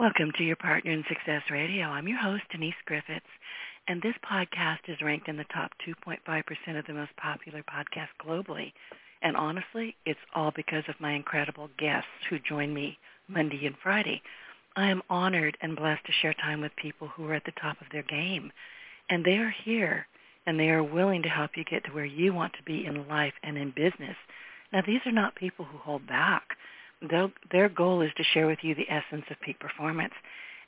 Welcome to your Partner in Success Radio. I'm your host, Denise Griffitts, and this podcast is ranked in the top 2.5% of the most popular podcasts globally. And honestly, it's all because of my incredible guests who join me Monday and Friday. I am honored and blessed to share time with people who are at the top of their game. And they are here, and they are willing to help you get to where you want to be in life and in business. Now, these are not people who hold back their, goal is to share with you the essence of peak performance.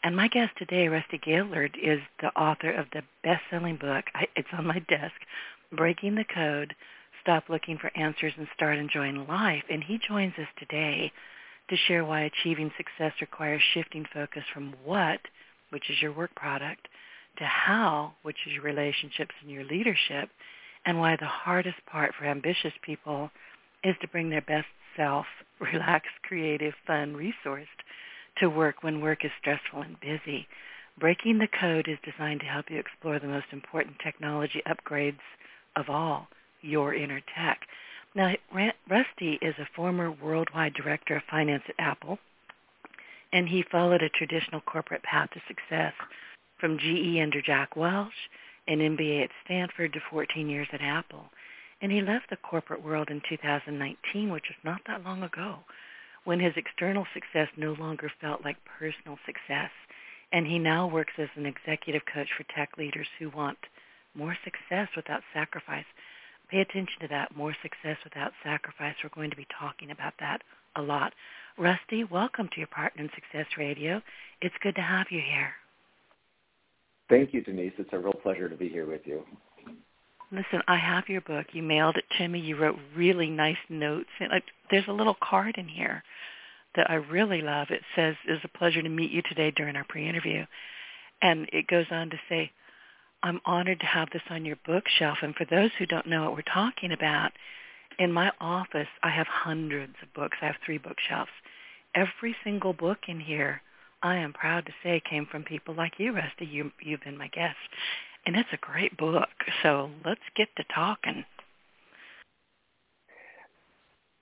And my guest today, Rusty Gaillard, is the author of the best-selling book. I, it's on my desk, Breaking the Code, Stop Looking for Answers and Start Enjoying Life. And he joins us today to share why achieving success requires shifting focus from what, which is your work product, to how, which is your relationships and your leadership, and why the hardest part for ambitious people is to bring their best self, relaxed, creative, fun, resourced to work when work is stressful and busy. Breaking the Code is designed to help you explore the most important technology upgrades of all, your inner tech. Now, Rusty is a former worldwide director of finance at Apple, and he followed a traditional corporate path to success from GE under Jack Welch, an MBA at Stanford to 14 years at Apple. And he left the corporate world in 2019, which is not that long ago, when his external success no longer felt like personal success. And he now works as an executive coach for tech leaders who want more success without sacrifice. Pay attention to that, more success without sacrifice. We're going to be talking about that a lot. Rusty, welcome to your Partner in Success Radio. It's good to have you here. Thank you, Denise. It's a real pleasure to be here with you. Listen, I have your book. You mailed it to me. You wrote really nice notes. And I, there's a little card in here that I really love. It says, it's a pleasure to meet you today during our pre-interview. And it goes on to say, I'm honored to have this on your bookshelf. And for those who don't know what we're talking about, in my office, I have hundreds of books. I have three bookshelves. Every single book in here, I am proud to say, came from people like you, Rusty. You, you've been my guest and it's a great book. So let's get to talking.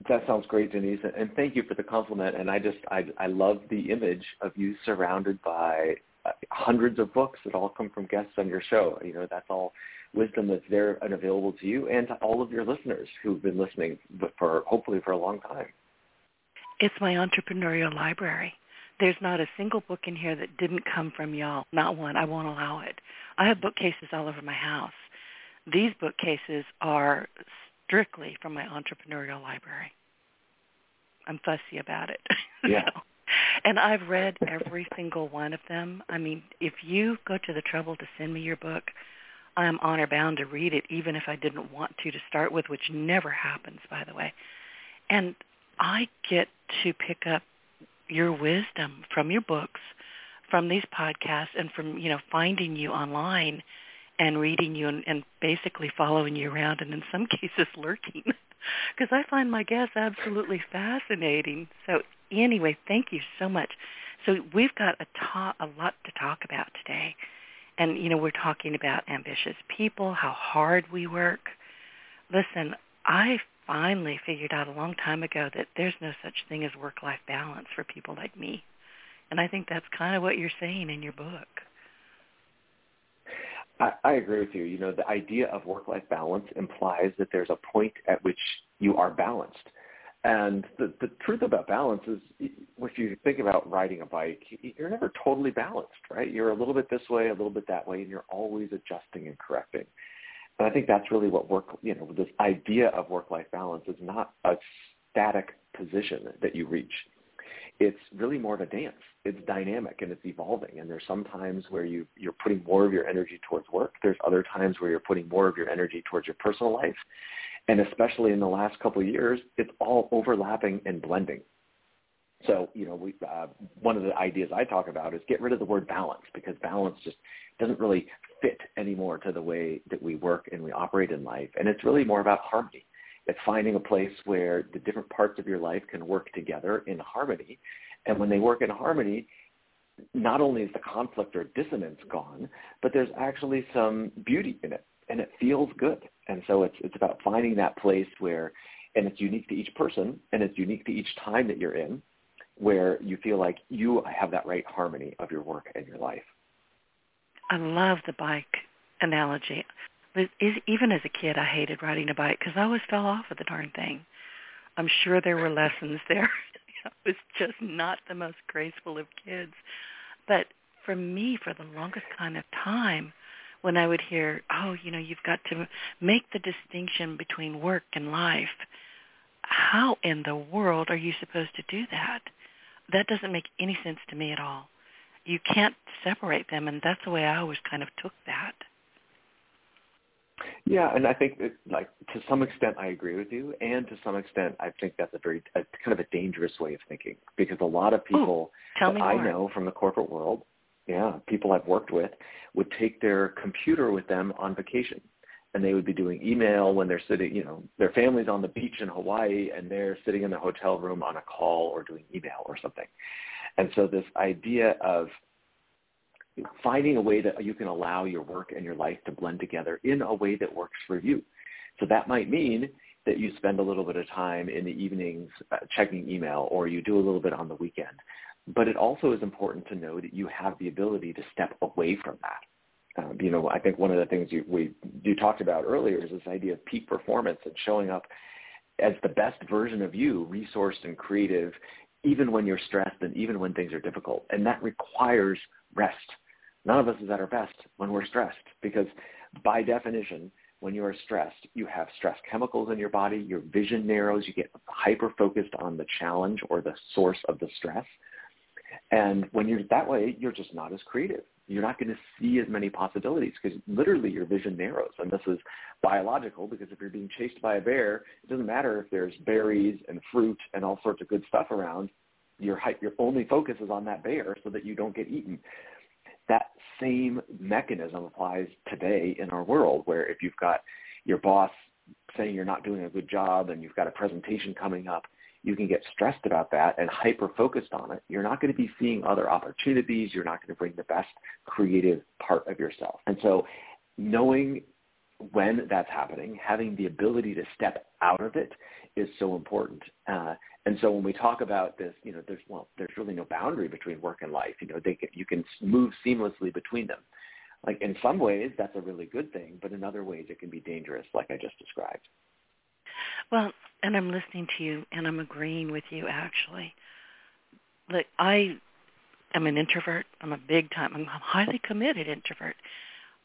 That sounds great, Denise, and thank you for the compliment. And I just I I love the image of you surrounded by uh, hundreds of books that all come from guests on your show. You know, that's all wisdom that's there and available to you and to all of your listeners who've been listening for hopefully for a long time. It's my entrepreneurial library. There's not a single book in here that didn't come from y'all. Not one. I won't allow it. I have bookcases all over my house. These bookcases are strictly from my entrepreneurial library. I'm fussy about it. Yeah. so, and I've read every single one of them. I mean, if you go to the trouble to send me your book, I'm honor bound to read it, even if I didn't want to to start with, which never happens, by the way. And I get to pick up your wisdom from your books, from these podcasts, and from you know finding you online and reading you and, and basically following you around, and in some cases lurking, because I find my guests absolutely fascinating. So anyway, thank you so much. So we've got a, ta- a lot to talk about today. And, you know, we're talking about ambitious people, how hard we work. Listen, I finally figured out a long time ago that there's no such thing as work-life balance for people like me. And I think that's kind of what you're saying in your book. I, I agree with you. You know, the idea of work-life balance implies that there's a point at which you are balanced. And the, the truth about balance is if you think about riding a bike, you're never totally balanced, right? You're a little bit this way, a little bit that way, and you're always adjusting and correcting. And I think that's really what work, you know, this idea of work-life balance is not a static position that you reach. It's really more of a dance. It's dynamic and it's evolving. And there's some times where you, you're putting more of your energy towards work. There's other times where you're putting more of your energy towards your personal life. And especially in the last couple of years, it's all overlapping and blending. So, you know, we, uh, one of the ideas I talk about is get rid of the word balance because balance just doesn't really fit anymore to the way that we work and we operate in life. And it's really more about harmony. It's finding a place where the different parts of your life can work together in harmony. And when they work in harmony, not only is the conflict or dissonance gone, but there's actually some beauty in it and it feels good. And so it's it's about finding that place where and it's unique to each person and it's unique to each time that you're in where you feel like you have that right harmony of your work and your life. I love the bike analogy. Even as a kid, I hated riding a bike because I always fell off of the darn thing. I'm sure there were lessons there. I was just not the most graceful of kids. But for me, for the longest kind of time, when I would hear, oh, you know, you've got to make the distinction between work and life, how in the world are you supposed to do that? That doesn't make any sense to me at all. You can't separate them, and that's the way I always kind of took that. Yeah, and I think that, like to some extent I agree with you, and to some extent I think that's a very a, kind of a dangerous way of thinking because a lot of people Ooh, that I know from the corporate world yeah, people I've worked with would take their computer with them on vacation. And they would be doing email when they're sitting, you know, their family's on the beach in Hawaii and they're sitting in the hotel room on a call or doing email or something. And so this idea of finding a way that you can allow your work and your life to blend together in a way that works for you. So that might mean that you spend a little bit of time in the evenings uh, checking email or you do a little bit on the weekend. But it also is important to know that you have the ability to step away from that. Um, you know, I think one of the things you, we you talked about earlier is this idea of peak performance and showing up as the best version of you, resourced and creative, even when you're stressed and even when things are difficult. And that requires rest. None of us is at our best when we're stressed because by definition, when you are stressed, you have stress chemicals in your body, your vision narrows, you get hyper focused on the challenge or the source of the stress. And when you're that way, you're just not as creative. You're not going to see as many possibilities because literally your vision narrows. And this is biological because if you're being chased by a bear, it doesn't matter if there's berries and fruit and all sorts of good stuff around. Your, your only focus is on that bear so that you don't get eaten. That same mechanism applies today in our world where if you've got your boss saying you're not doing a good job and you've got a presentation coming up, you can get stressed about that and hyper focused on it. You're not going to be seeing other opportunities. You're not going to bring the best creative part of yourself. And so knowing when that's happening, having the ability to step out of it is so important. Uh, and so when we talk about this, you know, there's well, there's really no boundary between work and life. You know, they you can move seamlessly between them. Like in some ways, that's a really good thing, but in other ways, it can be dangerous, like I just described. Well, and I'm listening to you and I'm agreeing with you actually. Like I am an introvert. I'm a big time I'm a highly committed introvert.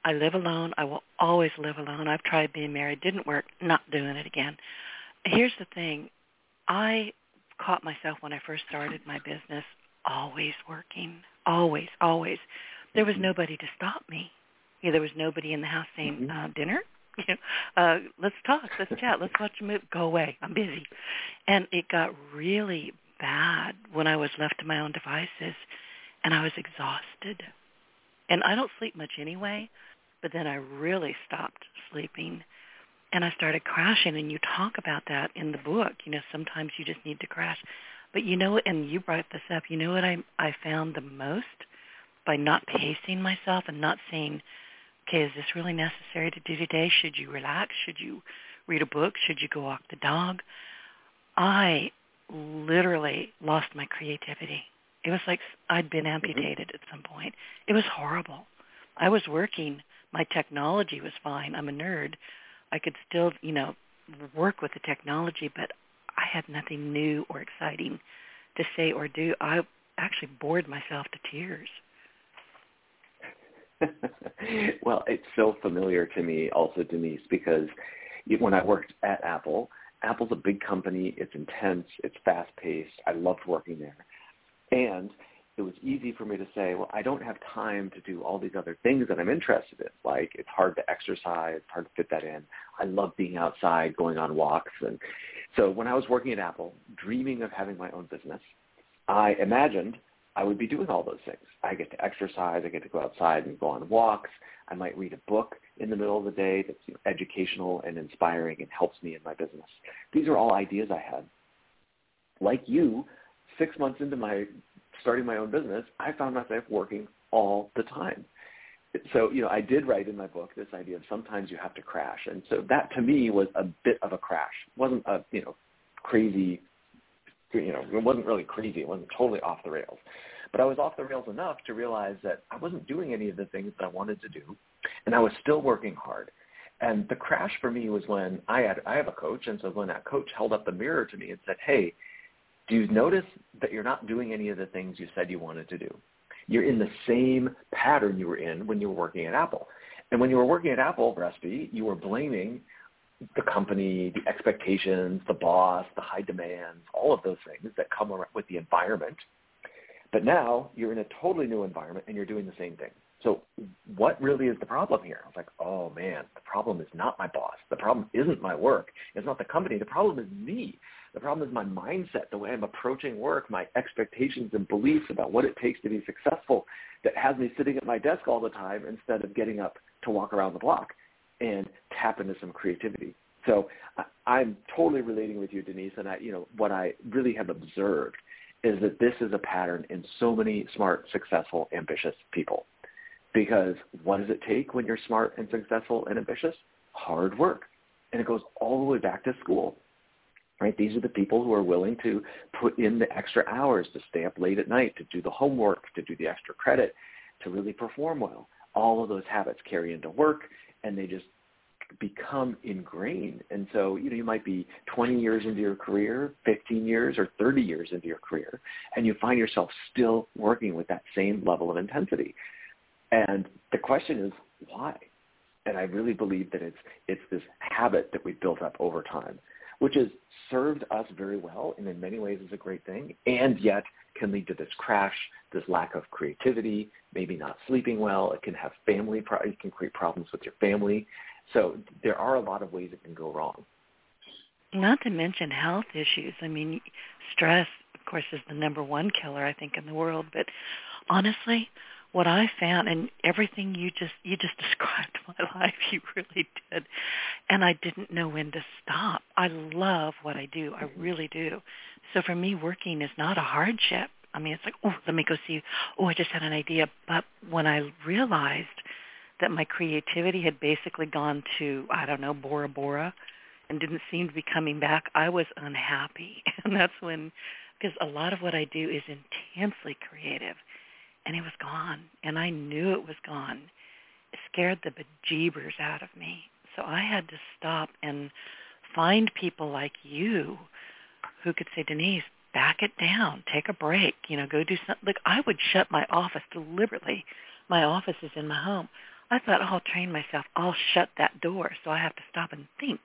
I live alone. I will always live alone. I've tried being married, didn't work, not doing it again. Here's the thing. I caught myself when I first started my business always working. Always, always. There was nobody to stop me. Yeah, there was nobody in the house saying, uh, dinner? you know, uh, let's talk, let's chat, let's watch a movie. Go away, I'm busy. And it got really bad when I was left to my own devices, and I was exhausted. And I don't sleep much anyway, but then I really stopped sleeping, and I started crashing. And you talk about that in the book. You know, sometimes you just need to crash. But you know, and you brought this up. You know what I I found the most by not pacing myself and not saying okay, is this really necessary to do today? Should you relax? Should you read a book? Should you go walk the dog? I literally lost my creativity. It was like I'd been mm-hmm. amputated at some point. It was horrible. I was working. My technology was fine. I'm a nerd. I could still, you know, work with the technology, but I had nothing new or exciting to say or do. I actually bored myself to tears. well, it's so familiar to me also, Denise, because when I worked at Apple, Apple's a big company. It's intense. It's fast-paced. I loved working there. And it was easy for me to say, well, I don't have time to do all these other things that I'm interested in. Like it's hard to exercise, it's hard to fit that in. I love being outside, going on walks. And so when I was working at Apple, dreaming of having my own business, I imagined I would be doing all those things. I get to exercise. I get to go outside and go on walks. I might read a book in the middle of the day that's you know, educational and inspiring and helps me in my business. These are all ideas I had. Like you, six months into my starting my own business, I found myself working all the time. So, you know, I did write in my book this idea of sometimes you have to crash. And so that to me was a bit of a crash. It wasn't a, you know, crazy, you know, it wasn't really crazy. It wasn't totally off the rails. But I was off the rails enough to realize that I wasn't doing any of the things that I wanted to do, and I was still working hard. And the crash for me was when I had I have a coach, and so when that coach held up the mirror to me and said, "Hey, do you notice that you're not doing any of the things you said you wanted to do? You're in the same pattern you were in when you were working at Apple. And when you were working at Apple, Rusty, you were blaming the company, the expectations, the boss, the high demands, all of those things that come with the environment. But now you're in a totally new environment and you're doing the same thing. So what really is the problem here? I was like, oh man, the problem is not my boss. The problem isn't my work. It's not the company. The problem is me. The problem is my mindset, the way I'm approaching work, my expectations and beliefs about what it takes to be successful that has me sitting at my desk all the time instead of getting up to walk around the block and tap into some creativity. So uh, I'm totally relating with you, Denise, and I, you know, what I really have observed is that this is a pattern in so many smart, successful, ambitious people. Because what does it take when you're smart and successful and ambitious? Hard work. And it goes all the way back to school right? These are the people who are willing to put in the extra hours to stay up late at night, to do the homework, to do the extra credit, to really perform well. All of those habits carry into work and they just become ingrained. And so, you know, you might be 20 years into your career, 15 years or 30 years into your career, and you find yourself still working with that same level of intensity. And the question is, why? And I really believe that it's, it's this habit that we've built up over time which has served us very well and in many ways is a great thing, and yet can lead to this crash, this lack of creativity, maybe not sleeping well. It can have family, pro- it can create problems with your family. So there are a lot of ways it can go wrong. Not to mention health issues. I mean, stress, of course, is the number one killer, I think, in the world. But honestly, what I found and everything you just you just described my life you really did and I didn't know when to stop. I love what I do. I mm-hmm. really do. So for me working is not a hardship. I mean it's like, oh, let me go see oh, I just had an idea. But when I realized that my creativity had basically gone to, I don't know, Bora Bora and didn't seem to be coming back, I was unhappy. And that's when because a lot of what I do is intensely creative and it was gone. And I knew it was gone. It scared the bejeebers out of me. So I had to stop and find people like you who could say, Denise, back it down, take a break, you know, go do something. Like I would shut my office deliberately. My office is in my home. I thought, oh, I'll train myself. I'll shut that door so I have to stop and think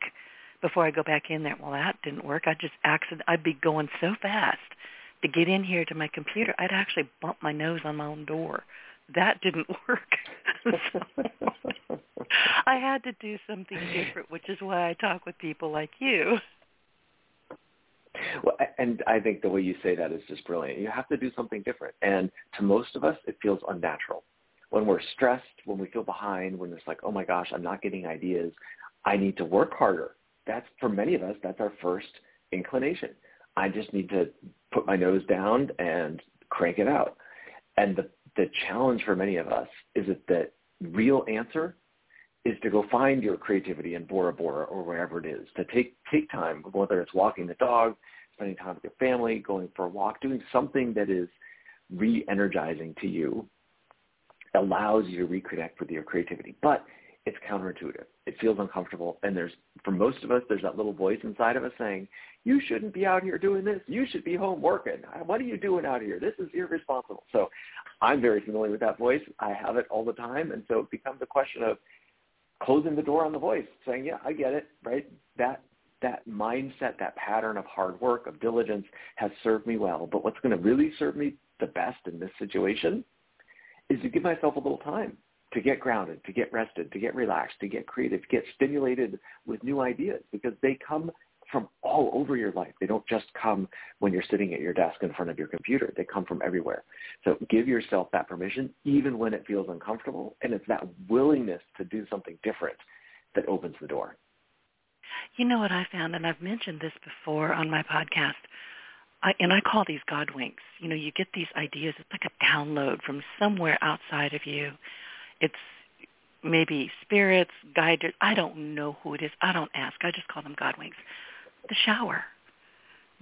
before I go back in there. Well, that didn't work. I just accident. I'd be going so fast to get in here to my computer, I'd actually bump my nose on my own door. That didn't work. so I had to do something different, which is why I talk with people like you. Well, and I think the way you say that is just brilliant. You have to do something different. And to most of us, it feels unnatural. When we're stressed, when we feel behind, when it's like, oh my gosh, I'm not getting ideas, I need to work harder. That's, for many of us, that's our first inclination. I just need to put my nose down and crank it out. And the, the challenge for many of us is that the real answer is to go find your creativity in Bora Bora or wherever it is, to take, take time, whether it's walking the dog, spending time with your family, going for a walk, doing something that is re-energizing to you, allows you to reconnect with your creativity. But it's counterintuitive. It feels uncomfortable. And there's, for most of us, there's that little voice inside of us saying, you shouldn't be out here doing this. You should be home working. What are you doing out here? This is irresponsible. So I'm very familiar with that voice. I have it all the time. And so it becomes a question of closing the door on the voice, saying, yeah, I get it, right? That, that mindset, that pattern of hard work, of diligence has served me well. But what's going to really serve me the best in this situation is to give myself a little time to get grounded, to get rested, to get relaxed, to get creative, to get stimulated with new ideas because they come from all over your life. They don't just come when you're sitting at your desk in front of your computer. They come from everywhere. So give yourself that permission, even when it feels uncomfortable. And it's that willingness to do something different that opens the door. You know what I found, and I've mentioned this before on my podcast, I, and I call these God winks. You know, you get these ideas. It's like a download from somewhere outside of you. It's maybe spirits, guided. I don't know who it is. I don't ask. I just call them God winks. The shower.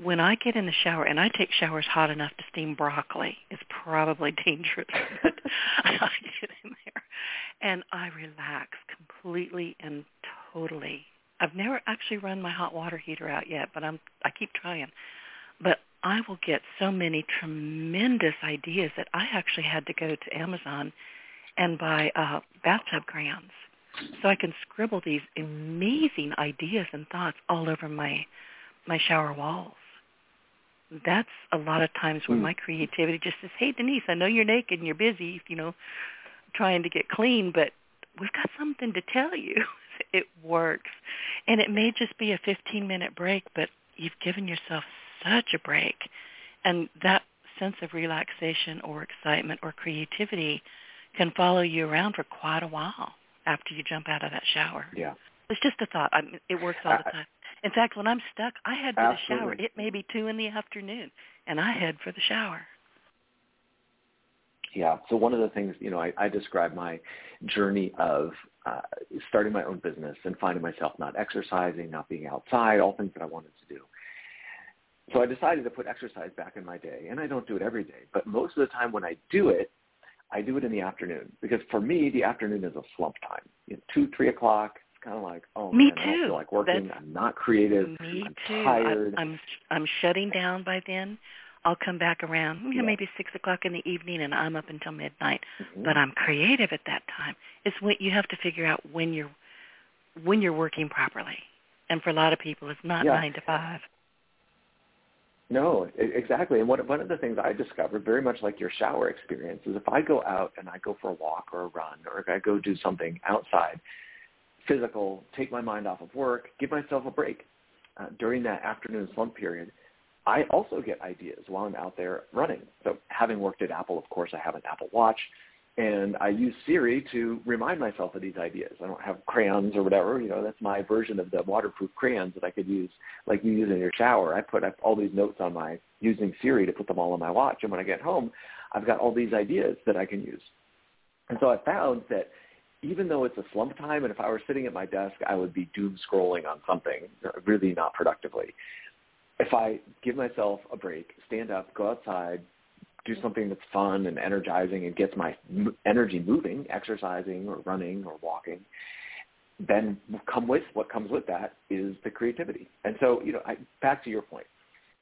When I get in the shower, and I take showers hot enough to steam broccoli, it's probably dangerous, I get in there and I relax completely and totally. I've never actually run my hot water heater out yet, but I'm I keep trying. But I will get so many tremendous ideas that I actually had to go to Amazon and by uh, bathtub crayons so I can scribble these amazing ideas and thoughts all over my my shower walls. That's a lot of times where mm. my creativity just says, "Hey, Denise, I know you're naked and you're busy, you know, trying to get clean, but we've got something to tell you." it works, and it may just be a 15-minute break, but you've given yourself such a break, and that sense of relaxation or excitement or creativity can follow you around for quite a while after you jump out of that shower. Yeah. It's just a thought. I mean, it works all the time. In fact, when I'm stuck, I head for Absolutely. the shower. It may be two in the afternoon, and I head for the shower. Yeah. So one of the things, you know, I, I describe my journey of uh, starting my own business and finding myself not exercising, not being outside, all things that I wanted to do. So I decided to put exercise back in my day, and I don't do it every day, but most of the time when I do it, I do it in the afternoon because for me, the afternoon is a slump time. You know, two, three o'clock. It's kind of like, oh me man, too. I don't feel like working. That's, I'm not creative. Me I'm too. tired. I, I'm I'm shutting down by then. I'll come back around, you know, yeah. maybe six o'clock in the evening, and I'm up until midnight. Mm-hmm. But I'm creative at that time. It's when you have to figure out when you're when you're working properly. And for a lot of people, it's not yeah. nine to five. No, exactly. And one one of the things I discovered, very much like your shower experience, is if I go out and I go for a walk or a run, or if I go do something outside, physical, take my mind off of work, give myself a break uh, during that afternoon slump period, I also get ideas while I'm out there running. So having worked at Apple, of course, I have an Apple Watch and I use Siri to remind myself of these ideas. I don't have crayons or whatever. You know, that's my version of the waterproof crayons that I could use, like you use in your shower. I put all these notes on my using Siri to put them all on my watch, and when I get home, I've got all these ideas that I can use. And so I found that even though it's a slump time, and if I were sitting at my desk, I would be doom scrolling on something, really not productively. If I give myself a break, stand up, go outside, do something that's fun and energizing and gets my energy moving, exercising or running or walking, then come with what comes with that is the creativity. And so, you know, I, back to your point,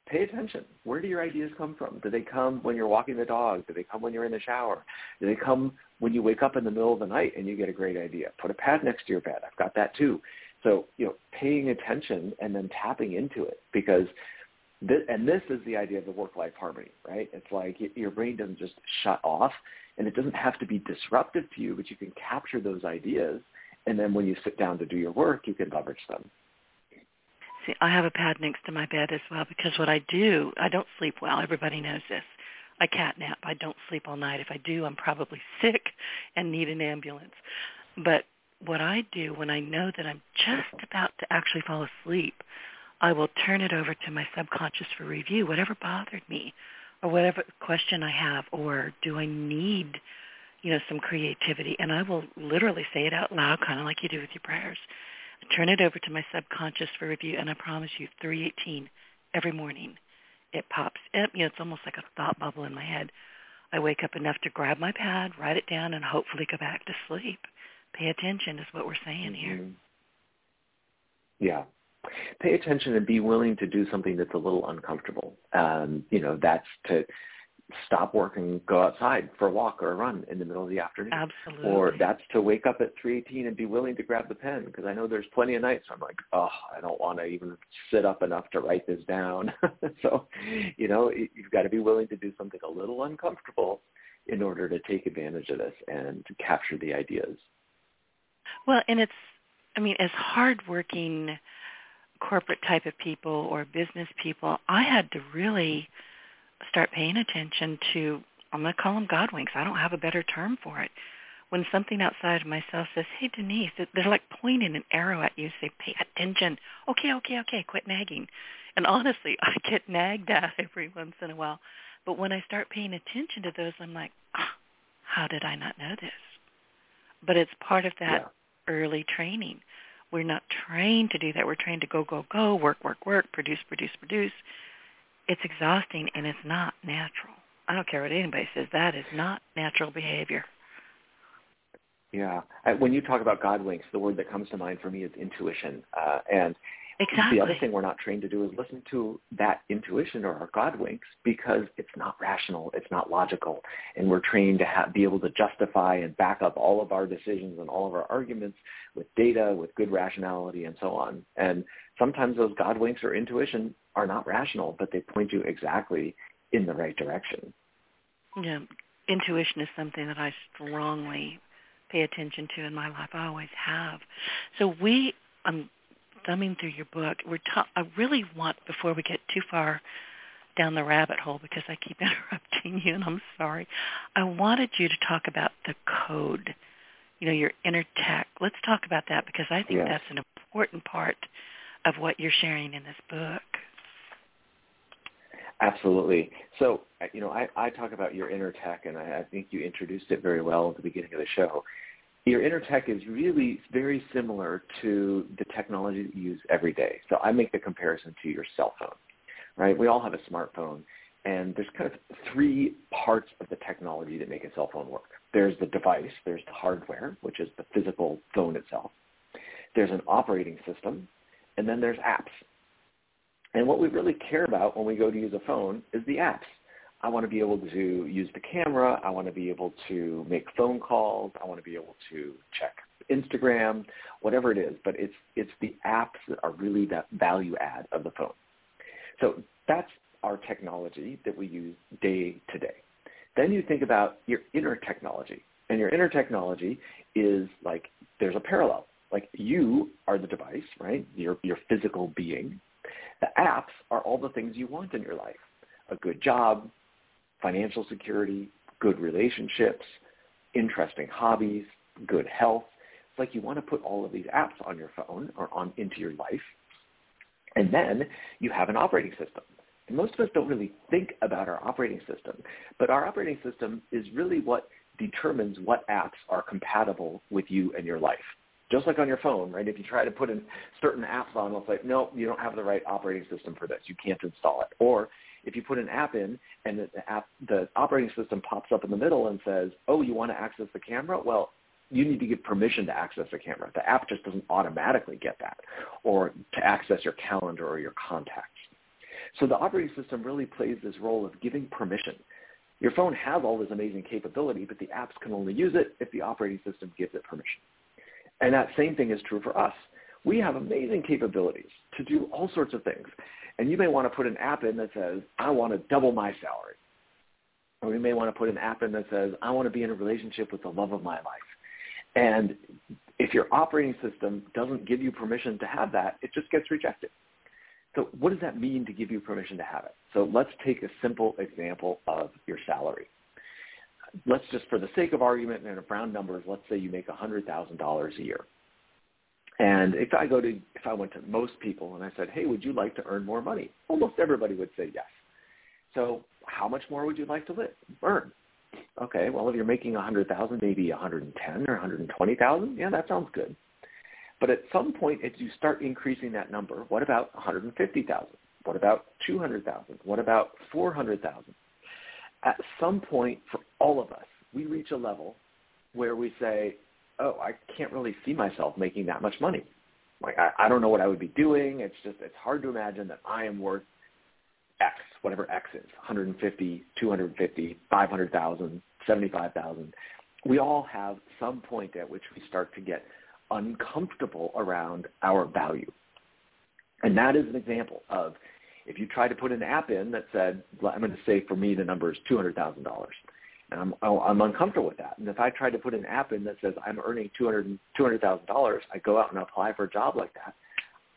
pay attention. Where do your ideas come from? Do they come when you're walking the dog? Do they come when you're in the shower? Do they come when you wake up in the middle of the night and you get a great idea? Put a pad next to your bed. I've got that too. So, you know, paying attention and then tapping into it because this, and this is the idea of the work-life harmony, right? It's like your brain doesn't just shut off, and it doesn't have to be disruptive to you, but you can capture those ideas, and then when you sit down to do your work, you can leverage them. See, I have a pad next to my bed as well because what I do, I don't sleep well. Everybody knows this. I cat nap. I don't sleep all night. If I do, I'm probably sick and need an ambulance. But what I do when I know that I'm just about to actually fall asleep, I will turn it over to my subconscious for review, whatever bothered me or whatever question I have or do I need, you know, some creativity. And I will literally say it out loud, kind of like you do with your prayers. I turn it over to my subconscious for review and I promise you 318 every morning. It pops. It, you know, it's almost like a thought bubble in my head. I wake up enough to grab my pad, write it down, and hopefully go back to sleep. Pay attention is what we're saying here. Mm-hmm. Yeah, pay attention and be willing to do something that's a little uncomfortable. Um, you know, that's to stop work and go outside for a walk or a run in the middle of the afternoon. Absolutely. Or that's to wake up at 3:18 and be willing to grab the pen because I know there's plenty of nights I'm like, oh, I don't want to even sit up enough to write this down. so, you know, you've got to be willing to do something a little uncomfortable in order to take advantage of this and to capture the ideas. Well, and it's, I mean, as hardworking corporate type of people or business people, I had to really start paying attention to, I'm going to call them God winks. I don't have a better term for it. When something outside of myself says, hey, Denise, they're like pointing an arrow at you, say, pay attention. Okay, okay, okay, quit nagging. And honestly, I get nagged at every once in a while. But when I start paying attention to those, I'm like, oh, how did I not know this? But it's part of that yeah. early training. We're not trained to do that. We're trained to go, go, go, work, work, work, produce, produce, produce. It's exhausting and it's not natural. I don't care what anybody says. That is not natural behavior. Yeah. When you talk about God winks, the word that comes to mind for me is intuition. Uh, and Exactly. The other thing we're not trained to do is listen to that intuition or our God winks because it's not rational, it's not logical, and we're trained to have, be able to justify and back up all of our decisions and all of our arguments with data, with good rationality, and so on. And sometimes those God winks or intuition are not rational, but they point you exactly in the right direction. Yeah, intuition is something that I strongly pay attention to in my life. I always have. So we, um, thumbing through your book, we're ta- I really want before we get too far down the rabbit hole because I keep interrupting you and I'm sorry. I wanted you to talk about the code, you know, your inner tech. Let's talk about that because I think yes. that's an important part of what you're sharing in this book. Absolutely. So, uh, you know, I, I talk about your inner tech, and I, I think you introduced it very well at the beginning of the show your inner tech is really very similar to the technology that you use every day. So I make the comparison to your cell phone, right? We all have a smartphone, and there's kind of three parts of the technology that make a cell phone work. There's the device, there's the hardware, which is the physical phone itself. There's an operating system, and then there's apps. And what we really care about when we go to use a phone is the apps. I want to be able to use the camera. I want to be able to make phone calls. I want to be able to check Instagram, whatever it is. But it's it's the apps that are really that value add of the phone. So that's our technology that we use day to day. Then you think about your inner technology. And your inner technology is like there's a parallel. Like you are the device, right? Your your physical being. The apps are all the things you want in your life. A good job, financial security, good relationships, interesting hobbies, good health. It's like you want to put all of these apps on your phone or on into your life. And then you have an operating system. And most of us don't really think about our operating system, but our operating system is really what determines what apps are compatible with you and your life. Just like on your phone, right? If you try to put in certain apps on, it's like, no, you don't have the right operating system for this. You can't install it. Or if you put an app in and the app, the operating system pops up in the middle and says, oh, you want to access the camera? Well, you need to give permission to access the camera. The app just doesn't automatically get that or to access your calendar or your contacts. So the operating system really plays this role of giving permission. Your phone has all this amazing capability, but the apps can only use it if the operating system gives it permission. And that same thing is true for us. We have amazing capabilities to do all sorts of things. And you may want to put an app in that says, I want to double my salary. Or you may want to put an app in that says, I want to be in a relationship with the love of my life. And if your operating system doesn't give you permission to have that, it just gets rejected. So what does that mean to give you permission to have it? So let's take a simple example of your salary. Let's just, for the sake of argument and of round numbers, let's say you make $100,000 a year. And if I go to, if I went to most people and I said, hey, would you like to earn more money? Almost everybody would say yes. So how much more would you like to live, earn? Okay, well, if you're making 100,000, maybe 110 or 120,000, yeah, that sounds good. But at some point, as you start increasing that number, what about 150,000? What about 200,000? What about 400,000? At some point, for all of us, we reach a level where we say, oh, I can't really see myself making that much money. Like I, I don't know what I would be doing. It's just it's hard to imagine that I am worth X, whatever X is, 150, 250, 500,000, 75,000. We all have some point at which we start to get uncomfortable around our value. And that is an example of if you try to put an app in that said, I'm going to say for me the number is $200,000 and I'm oh, I'm uncomfortable with that. And if I try to put an app in that says I'm earning two hundred two hundred thousand dollars, I go out and apply for a job like that.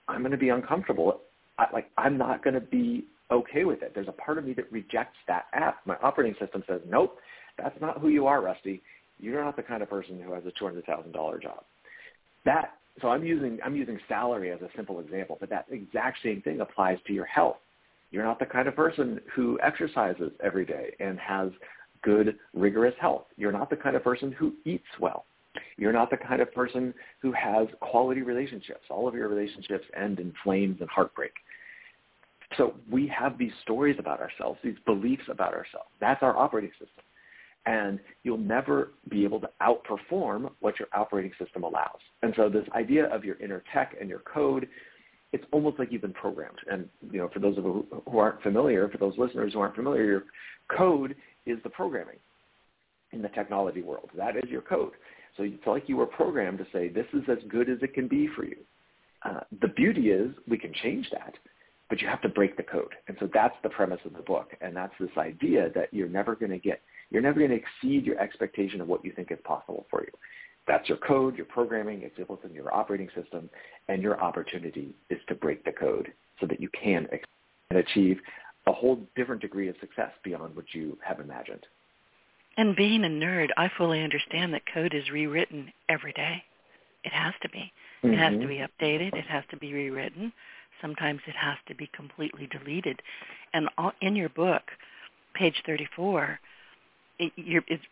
I'm going to be uncomfortable. I, like I'm not going to be okay with it. There's a part of me that rejects that app. My operating system says, nope, that's not who you are, Rusty. You're not the kind of person who has a $200,000 job. That so I'm using I'm using salary as a simple example, but that exact same thing applies to your health. You're not the kind of person who exercises every day and has good, rigorous health. You're not the kind of person who eats well. You're not the kind of person who has quality relationships. All of your relationships end in flames and heartbreak. So we have these stories about ourselves, these beliefs about ourselves. That's our operating system. And you'll never be able to outperform what your operating system allows. And so this idea of your inner tech and your code, it's almost like you've been programmed. And you know, for those of who aren't familiar, for those listeners who aren't familiar, your code is the programming in the technology world. That is your code. So it's like you were programmed to say, this is as good as it can be for you. Uh, the beauty is we can change that but you have to break the code. And so that's the premise of the book. And that's this idea that you're never going to get, you're never going to exceed your expectation of what you think is possible for you. That's your code, your programming, it's within your operating system, and your opportunity is to break the code so that you can achieve a whole different degree of success beyond what you have imagined. And being a nerd, I fully understand that code is rewritten every day. It has to be. It mm-hmm. has to mm-hmm. be updated. It has to be rewritten. Sometimes it has to be completely deleted. And in your book, page 34, it, you're, it's,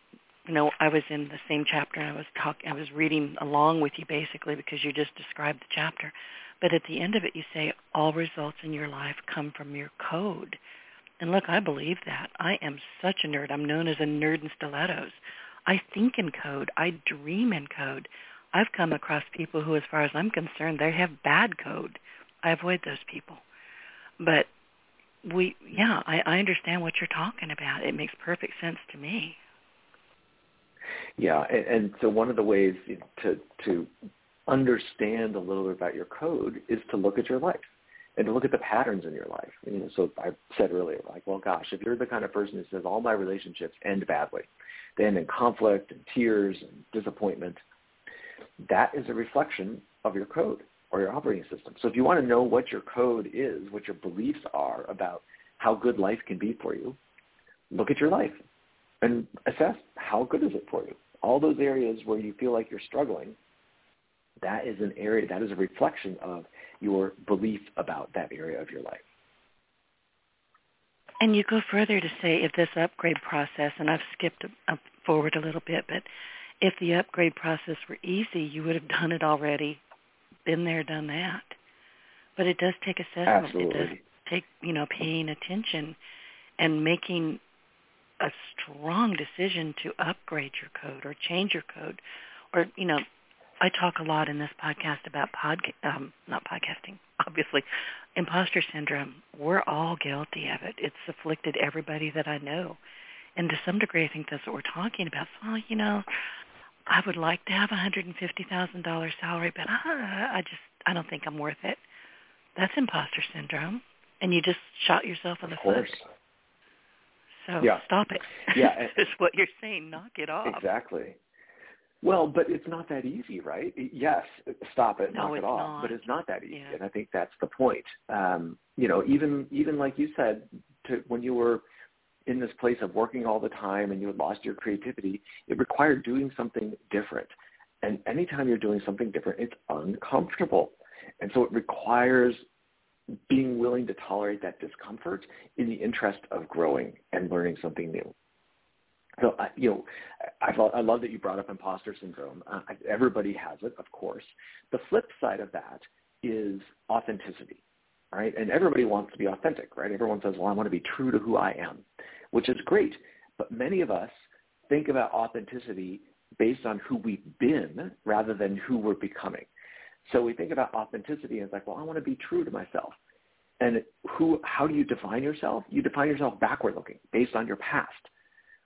you know, I was in the same chapter and I was talking, I was reading along with you basically because you just described the chapter. But at the end of it, you say all results in your life come from your code. And look, I believe that. I am such a nerd. I'm known as a nerd in stilettos. I think in code. I dream in code. I've come across people who, as far as I'm concerned, they have bad code. I avoid those people. But we, yeah, I, I understand what you're talking about. It makes perfect sense to me. Yeah, and, and so one of the ways to to understand a little bit about your code is to look at your life and to look at the patterns in your life. You know, so I said earlier, like, well, gosh, if you're the kind of person who says all my relationships end badly, they end in conflict and tears and disappointment, that is a reflection of your code or your operating system. So if you want to know what your code is, what your beliefs are about how good life can be for you, look at your life and assess how good is it for you. All those areas where you feel like you're struggling, that is an area, that is a reflection of your belief about that area of your life. And you go further to say if this upgrade process, and I've skipped up forward a little bit, but if the upgrade process were easy, you would have done it already been there, done that. But it does take assessment. Absolutely. It does take, you know, paying attention and making a strong decision to upgrade your code or change your code. Or, you know, I talk a lot in this podcast about pod, um, not podcasting, obviously, imposter syndrome. We're all guilty of it. It's afflicted everybody that I know. And to some degree, I think that's what we're talking about. So, well, you know, I would like to have a hundred and fifty thousand dollar salary, but I, I just I don't think I'm worth it. That's imposter syndrome, and you just shot yourself in the foot. So yeah. stop it. Yeah, is what you're saying. Knock it off. Exactly. Well, but it's not that easy, right? Yes, stop it, no, knock it off. Not. But it's not that easy, yeah. and I think that's the point. Um, you know, even even like you said, to when you were in this place of working all the time and you had lost your creativity, it required doing something different. And anytime you're doing something different, it's uncomfortable. And so it requires being willing to tolerate that discomfort in the interest of growing and learning something new. So, uh, you know, I, I love that you brought up imposter syndrome. Uh, everybody has it, of course. The flip side of that is authenticity, right? And everybody wants to be authentic, right? Everyone says, well, I want to be true to who I am which is great. But many of us think about authenticity based on who we've been rather than who we're becoming. So we think about authenticity as like, well, I want to be true to myself. And who, how do you define yourself? You define yourself backward looking based on your past.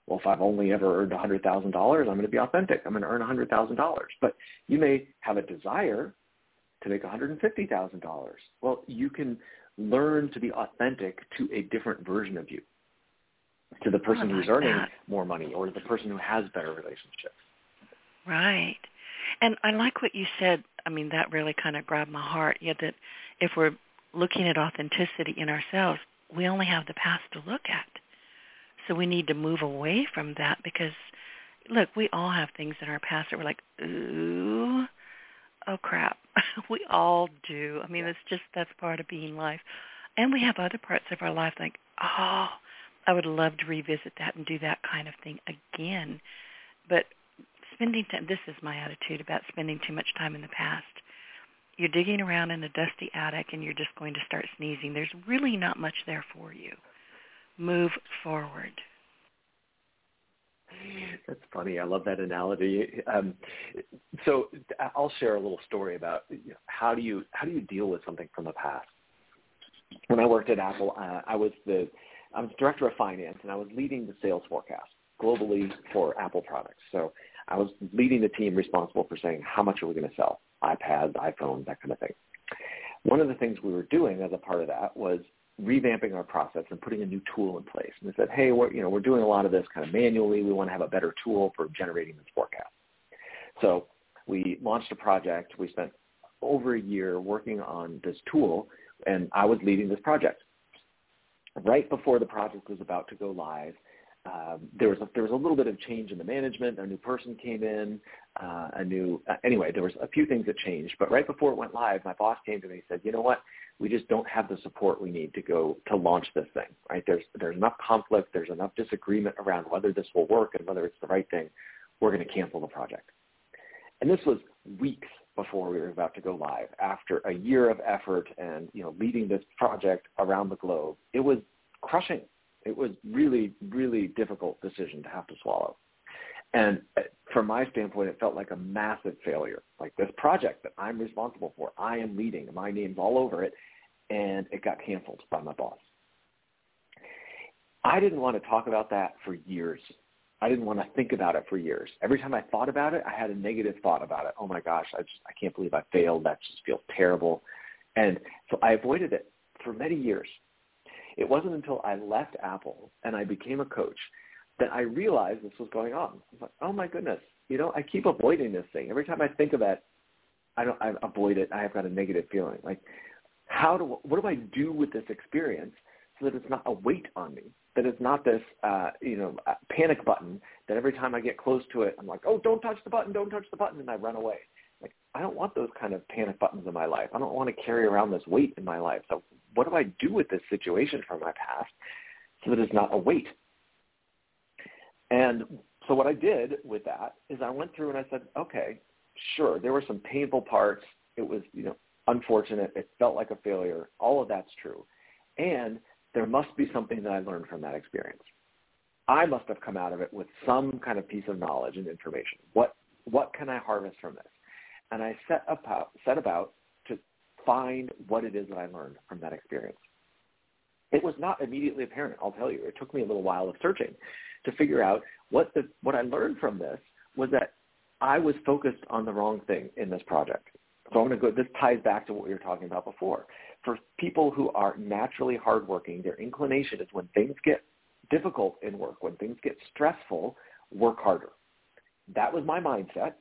Well, if I've only ever earned $100,000, I'm going to be authentic. I'm going to earn $100,000. But you may have a desire to make $150,000. Well, you can learn to be authentic to a different version of you to the person oh, like who's earning that. more money or the person who has better relationships. Right. And I like what you said I mean, that really kind of grabbed my heart. Yet that if we're looking at authenticity in ourselves, we only have the past to look at. So we need to move away from that because, look, we all have things in our past that we're like, ooh, oh crap. we all do. I mean, it's just that's part of being life. And we have other parts of our life like, oh, I would love to revisit that and do that kind of thing again. But spending time, this is my attitude about spending too much time in the past. You're digging around in a dusty attic and you're just going to start sneezing. There's really not much there for you. Move forward. That's funny. I love that analogy. Um, so I'll share a little story about how do you how do you deal with something from the past. When I worked at Apple, uh, I was the I was director of finance and I was leading the sales forecast globally for Apple products. So I was leading the team responsible for saying how much are we going to sell, iPads, iPhones, that kind of thing. One of the things we were doing as a part of that was revamping our process and putting a new tool in place. And they said, hey, we're, you know, we're doing a lot of this kind of manually. We want to have a better tool for generating this forecast. So we launched a project. We spent over a year working on this tool, and I was leading this project. Right before the project was about to go live, um, there was a, there was a little bit of change in the management. A new person came in. Uh, a new uh, anyway, there was a few things that changed. But right before it went live, my boss came to me and said, "You know what? We just don't have the support we need to go to launch this thing. Right? There's there's enough conflict. There's enough disagreement around whether this will work and whether it's the right thing. We're going to cancel the project." And this was weeks before we were about to go live. After a year of effort and you know leading this project around the globe, it was crushing it was really, really difficult decision to have to swallow. And uh, from my standpoint, it felt like a massive failure. Like this project that I'm responsible for, I am leading, my name's all over it, and it got canceled by my boss. I didn't want to talk about that for years. I didn't want to think about it for years. Every time I thought about it, I had a negative thought about it. Oh my gosh, I just I can't believe I failed. That just feels terrible. And so I avoided it for many years. It wasn't until I left Apple and I became a coach that I realized this was going on. I was like, oh my goodness, you know, I keep avoiding this thing. Every time I think of it, I don't, I avoid it. I have got a negative feeling. Like, how do, what do I do with this experience so that it's not a weight on me? That it's not this, uh, you know, panic button that every time I get close to it, I'm like, oh, don't touch the button, don't touch the button, and I run away. Like, I don't want those kind of panic buttons in my life. I don't want to carry around this weight in my life. So what do I do with this situation from my past so that it's not a weight? And so what I did with that is I went through and I said, okay, sure, there were some painful parts. It was, you know, unfortunate. It felt like a failure. All of that's true. And there must be something that I learned from that experience. I must have come out of it with some kind of piece of knowledge and information. What what can I harvest from this? And I set about set about find what it is that I learned from that experience. It was not immediately apparent, I'll tell you. It took me a little while of searching to figure out what the what I learned from this was that I was focused on the wrong thing in this project. So I'm going to go, this ties back to what we were talking about before. For people who are naturally hardworking, their inclination is when things get difficult in work, when things get stressful, work harder. That was my mindset.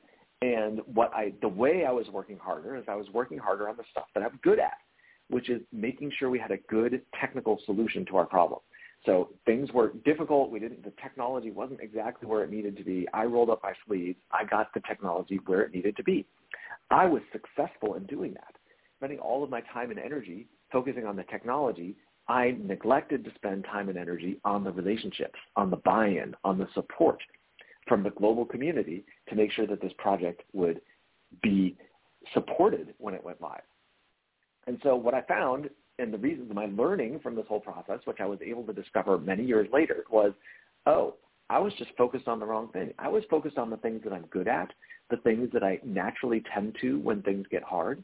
And what I, the way I was working harder is I was working harder on the stuff that I'm good at, which is making sure we had a good technical solution to our problem. So things were difficult. We didn't, the technology wasn't exactly where it needed to be. I rolled up my sleeves. I got the technology where it needed to be. I was successful in doing that. Spending all of my time and energy focusing on the technology, I neglected to spend time and energy on the relationships, on the buy-in, on the support, from the global community to make sure that this project would be supported when it went live. And so what I found and the reasons my learning from this whole process, which I was able to discover many years later, was, oh, I was just focused on the wrong thing. I was focused on the things that I'm good at, the things that I naturally tend to when things get hard.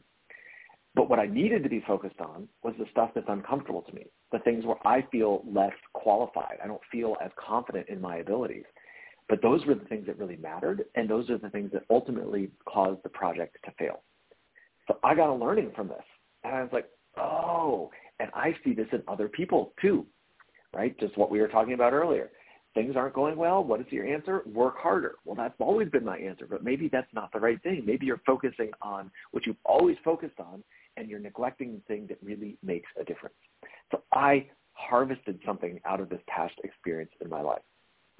But what I needed to be focused on was the stuff that's uncomfortable to me, the things where I feel less qualified. I don't feel as confident in my abilities. But those were the things that really mattered, and those are the things that ultimately caused the project to fail. So I got a learning from this. And I was like, oh, and I see this in other people too, right? Just what we were talking about earlier. things aren't going well, what is your answer? Work harder. Well, that's always been my answer, but maybe that's not the right thing. Maybe you're focusing on what you've always focused on and you're neglecting the thing that really makes a difference. So I harvested something out of this past experience in my life.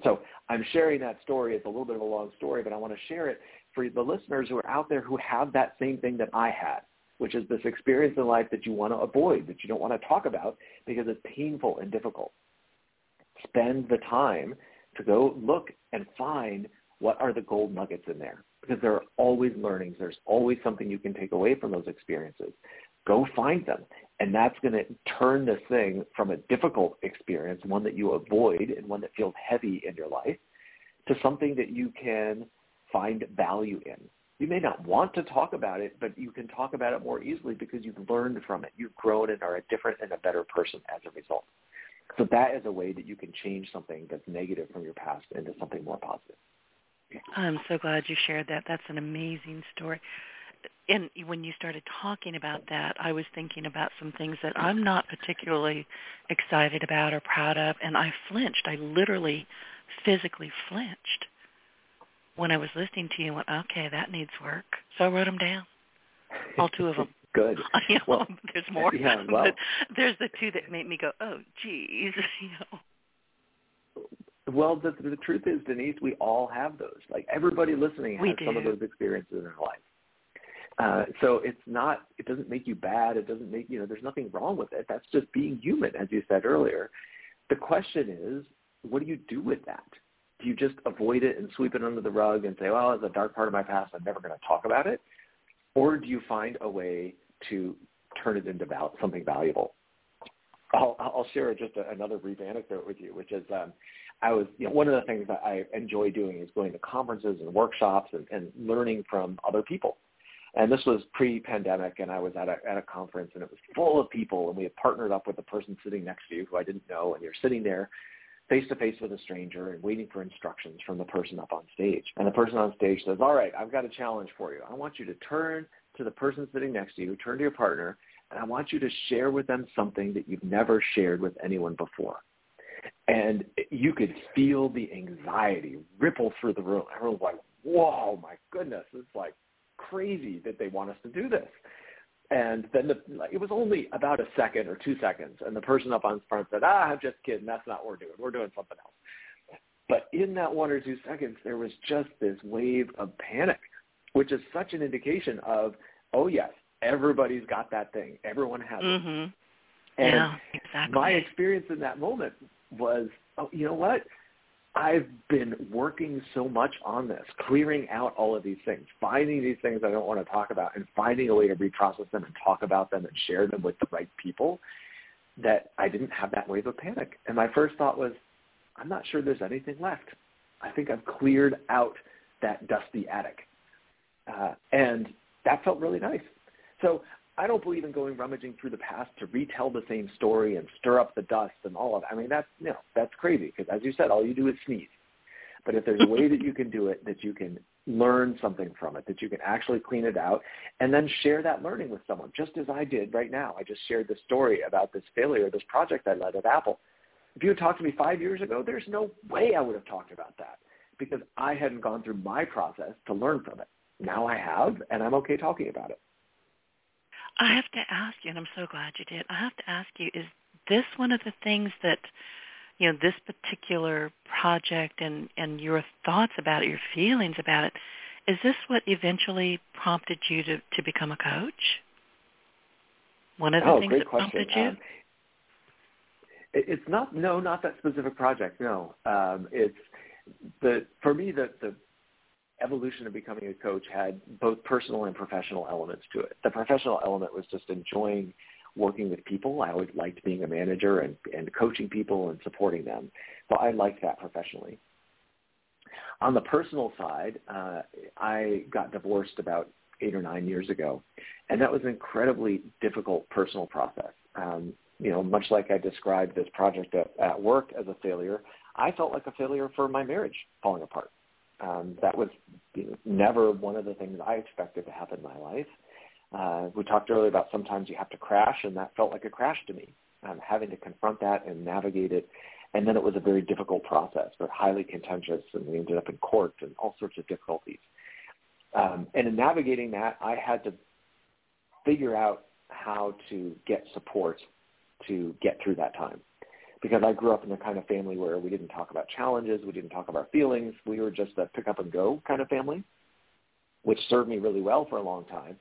So I'm sharing that story. It's a little bit of a long story, but I want to share it for the listeners who are out there who have that same thing that I had, which is this experience in life that you want to avoid, that you don't want to talk about because it's painful and difficult. Spend the time to go look and find what are the gold nuggets in there because there are always learnings. There's always something you can take away from those experiences. Go find them. And that's going to turn this thing from a difficult experience, one that you avoid and one that feels heavy in your life, to something that you can find value in. You may not want to talk about it, but you can talk about it more easily because you've learned from it. You've grown and are a different and a better person as a result. So that is a way that you can change something that's negative from your past into something more positive. I'm so glad you shared that. That's an amazing story. And when you started talking about that, I was thinking about some things that I'm not particularly excited about or proud of, and I flinched. I literally physically flinched when I was listening to you and went, okay, that needs work. So I wrote them down, all two of them. Good. you know, well, there's more. Yeah, well, but there's the two that made me go, oh, geez, you know. Well, the, the truth is, Denise, we all have those. Like everybody listening has some of those experiences in their life. Uh, so it's not, it doesn't make you bad. It doesn't make, you know, there's nothing wrong with it. That's just being human, as you said earlier. The question is, what do you do with that? Do you just avoid it and sweep it under the rug and say, well, it's a dark part of my past. I'm never going to talk about it. Or do you find a way to turn it into val- something valuable? I'll, I'll share just a, another brief anecdote with you, which is um, I was, you know, one of the things that I enjoy doing is going to conferences and workshops and, and learning from other people. And this was pre-pandemic, and I was at a, at a conference, and it was full of people, and we had partnered up with the person sitting next to you who I didn't know, and you're sitting there face to face with a stranger and waiting for instructions from the person up on stage. And the person on stage says, all right, I've got a challenge for you. I want you to turn to the person sitting next to you, turn to your partner, and I want you to share with them something that you've never shared with anyone before. And you could feel the anxiety ripple through the room. Everyone's like, whoa, my goodness, it's like crazy that they want us to do this. And then the, it was only about a second or two seconds, and the person up on front said, ah, I'm just kidding. That's not what we're doing. We're doing something else. But in that one or two seconds, there was just this wave of panic, which is such an indication of, oh, yes, everybody's got that thing. Everyone has it. Mhm. And yeah, exactly. my experience in that moment was, oh, you know what? I've been working so much on this, clearing out all of these things, finding these things I don't want to talk about, and finding a way to reprocess them and talk about them and share them with the right people that I didn't have that wave of panic. And my first thought was, I'm not sure there's anything left. I think I've cleared out that dusty attic. Uh, and that felt really nice. So I don't believe in going rummaging through the past to retell the same story and stir up the dust and all of it. I mean, that's, you know, that's crazy because as you said, all you do is sneeze. But if there's a way that you can do it, that you can learn something from it, that you can actually clean it out and then share that learning with someone, just as I did right now. I just shared this story about this failure, this project I led at Apple. If you had talked to me five years ago, there's no way I would have talked about that because I hadn't gone through my process to learn from it. Now I have, and I'm okay talking about it. I have to ask you, and I'm so glad you did. I have to ask you: Is this one of the things that you know this particular project and and your thoughts about it, your feelings about it? Is this what eventually prompted you to to become a coach? One of the oh, things great that question. prompted you. Um, it, it's not no, not that specific project. No, um, it's the for me the the evolution of becoming a coach had both personal and professional elements to it. The professional element was just enjoying working with people. I always liked being a manager and, and coaching people and supporting them. So I liked that professionally. On the personal side, uh, I got divorced about eight or nine years ago, and that was an incredibly difficult personal process. Um, you know, much like I described this project at, at work as a failure, I felt like a failure for my marriage falling apart. Um, that was you know, never one of the things I expected to happen in my life. Uh, we talked earlier about sometimes you have to crash, and that felt like a crash to me. Um, having to confront that and navigate it And then it was a very difficult process, but highly contentious, and we ended up in court and all sorts of difficulties. Um, and in navigating that, I had to figure out how to get support to get through that time. Because I grew up in the kind of family where we didn't talk about challenges, we didn't talk about feelings, we were just a pick up and go kind of family, which served me really well for a long time.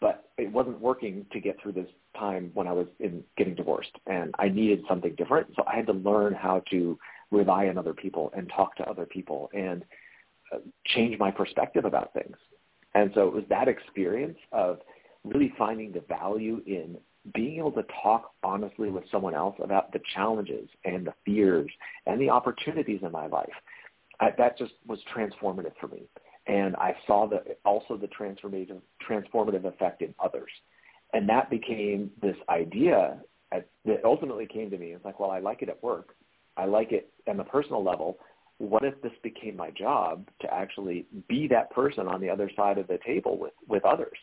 But it wasn't working to get through this time when I was in getting divorced, and I needed something different. So I had to learn how to rely on other people and talk to other people and uh, change my perspective about things. And so it was that experience of really finding the value in being able to talk honestly with someone else about the challenges and the fears and the opportunities in my life. I, that just was transformative for me. And I saw the, also the transformative, transformative effect in others. And that became this idea uh, that ultimately came to me. It's like, well, I like it at work. I like it on the personal level. What if this became my job to actually be that person on the other side of the table with, with others?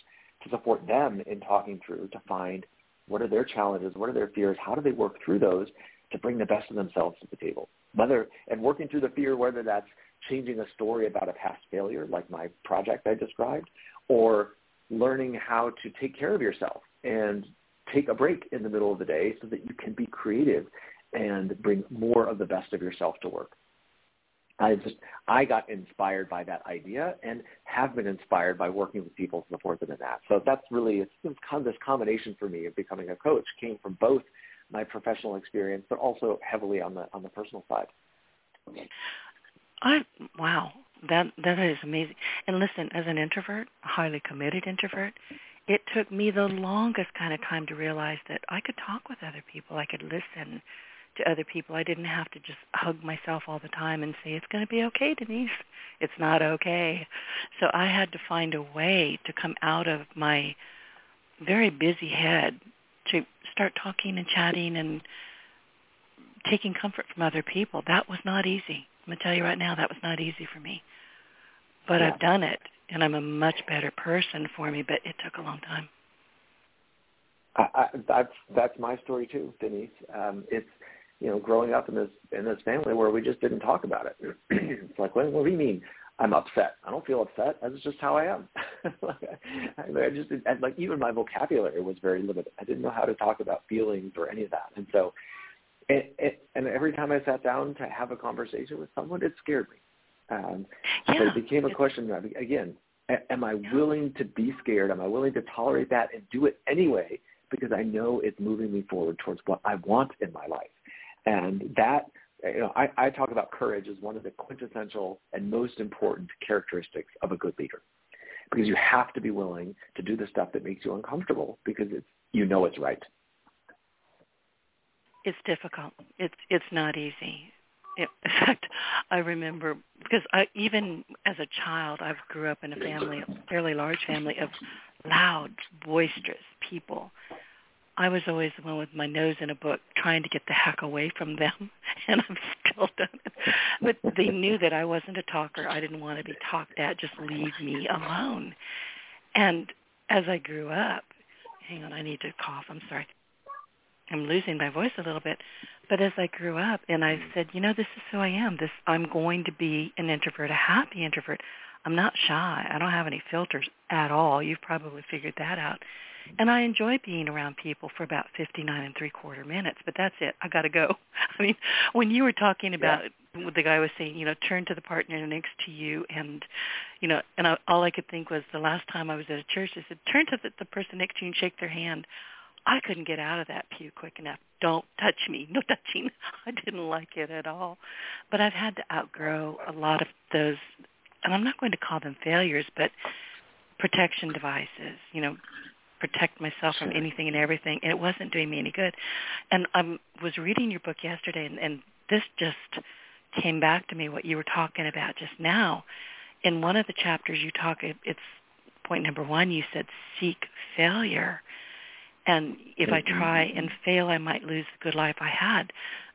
to support them in talking through to find what are their challenges, what are their fears, how do they work through those to bring the best of themselves to the table. Whether and working through the fear, whether that's changing a story about a past failure, like my project I described, or learning how to take care of yourself and take a break in the middle of the day so that you can be creative and bring more of the best of yourself to work. I just I got inspired by that idea and have been inspired by working with people to support them in that. So that's really it's, kind of this combination for me of becoming a coach came from both my professional experience, but also heavily on the on the personal side. I wow that that is amazing. And listen, as an introvert, a highly committed introvert, it took me the longest kind of time to realize that I could talk with other people, I could listen to other people. I didn't have to just hug myself all the time and say, it's going to be okay, Denise. It's not okay. So I had to find a way to come out of my very busy head to start talking and chatting and taking comfort from other people. That was not easy. I'm going to tell you right now, that was not easy for me. But yeah. I've done it, and I'm a much better person for me, but it took a long time. I, I, that's that's my story too, Denise. Um, it's you know, growing up in this in this family where we just didn't talk about it. it's like, what, what do you mean? I'm upset. I don't feel upset. That's just how I am. I, I just like even my vocabulary was very limited. I didn't know how to talk about feelings or any of that. And so, it, it, and every time I sat down to have a conversation with someone, it scared me. Um, yeah. So it became a question of, again, am I willing to be scared? Am I willing to tolerate that and do it anyway because I know it's moving me forward towards what I want in my life? And that, you know, I, I talk about courage as one of the quintessential and most important characteristics of a good leader. Because you have to be willing to do the stuff that makes you uncomfortable because it's, you know it's right. It's difficult. It's it's not easy. in fact, I remember because I, even as a child, I grew up in a family, a fairly large family of loud, boisterous people I was always the one with my nose in a book trying to get the heck away from them, and I'm still done it. But they knew that I wasn't a talker. I didn't want to be talked at. Just leave me alone. And as I grew up, hang on, I need to cough. I'm sorry. I'm losing my voice a little bit. But as I grew up and I said, you know, this is who I am. This I'm going to be an introvert, a happy introvert. I'm not shy. I don't have any filters at all. You've probably figured that out. And I enjoy being around people for about 59 and three quarter minutes, but that's it. I got to go. I mean, when you were talking about yeah. the guy was saying, you know, turn to the partner next to you and, you know, and I, all I could think was the last time I was at a church, they said, turn to the, the person next to you and shake their hand. I couldn't get out of that pew quick enough. Don't touch me. No touching. I didn't like it at all. But I've had to outgrow a lot of those, and I'm not going to call them failures, but protection devices, you know, protect myself from anything and everything, and it wasn't doing me any good. And I was reading your book yesterday, and, and this just came back to me what you were talking about just now. In one of the chapters, you talk. It's point number one. You said seek failure, and if I mm-hmm. try and fail, I might lose the good life I had.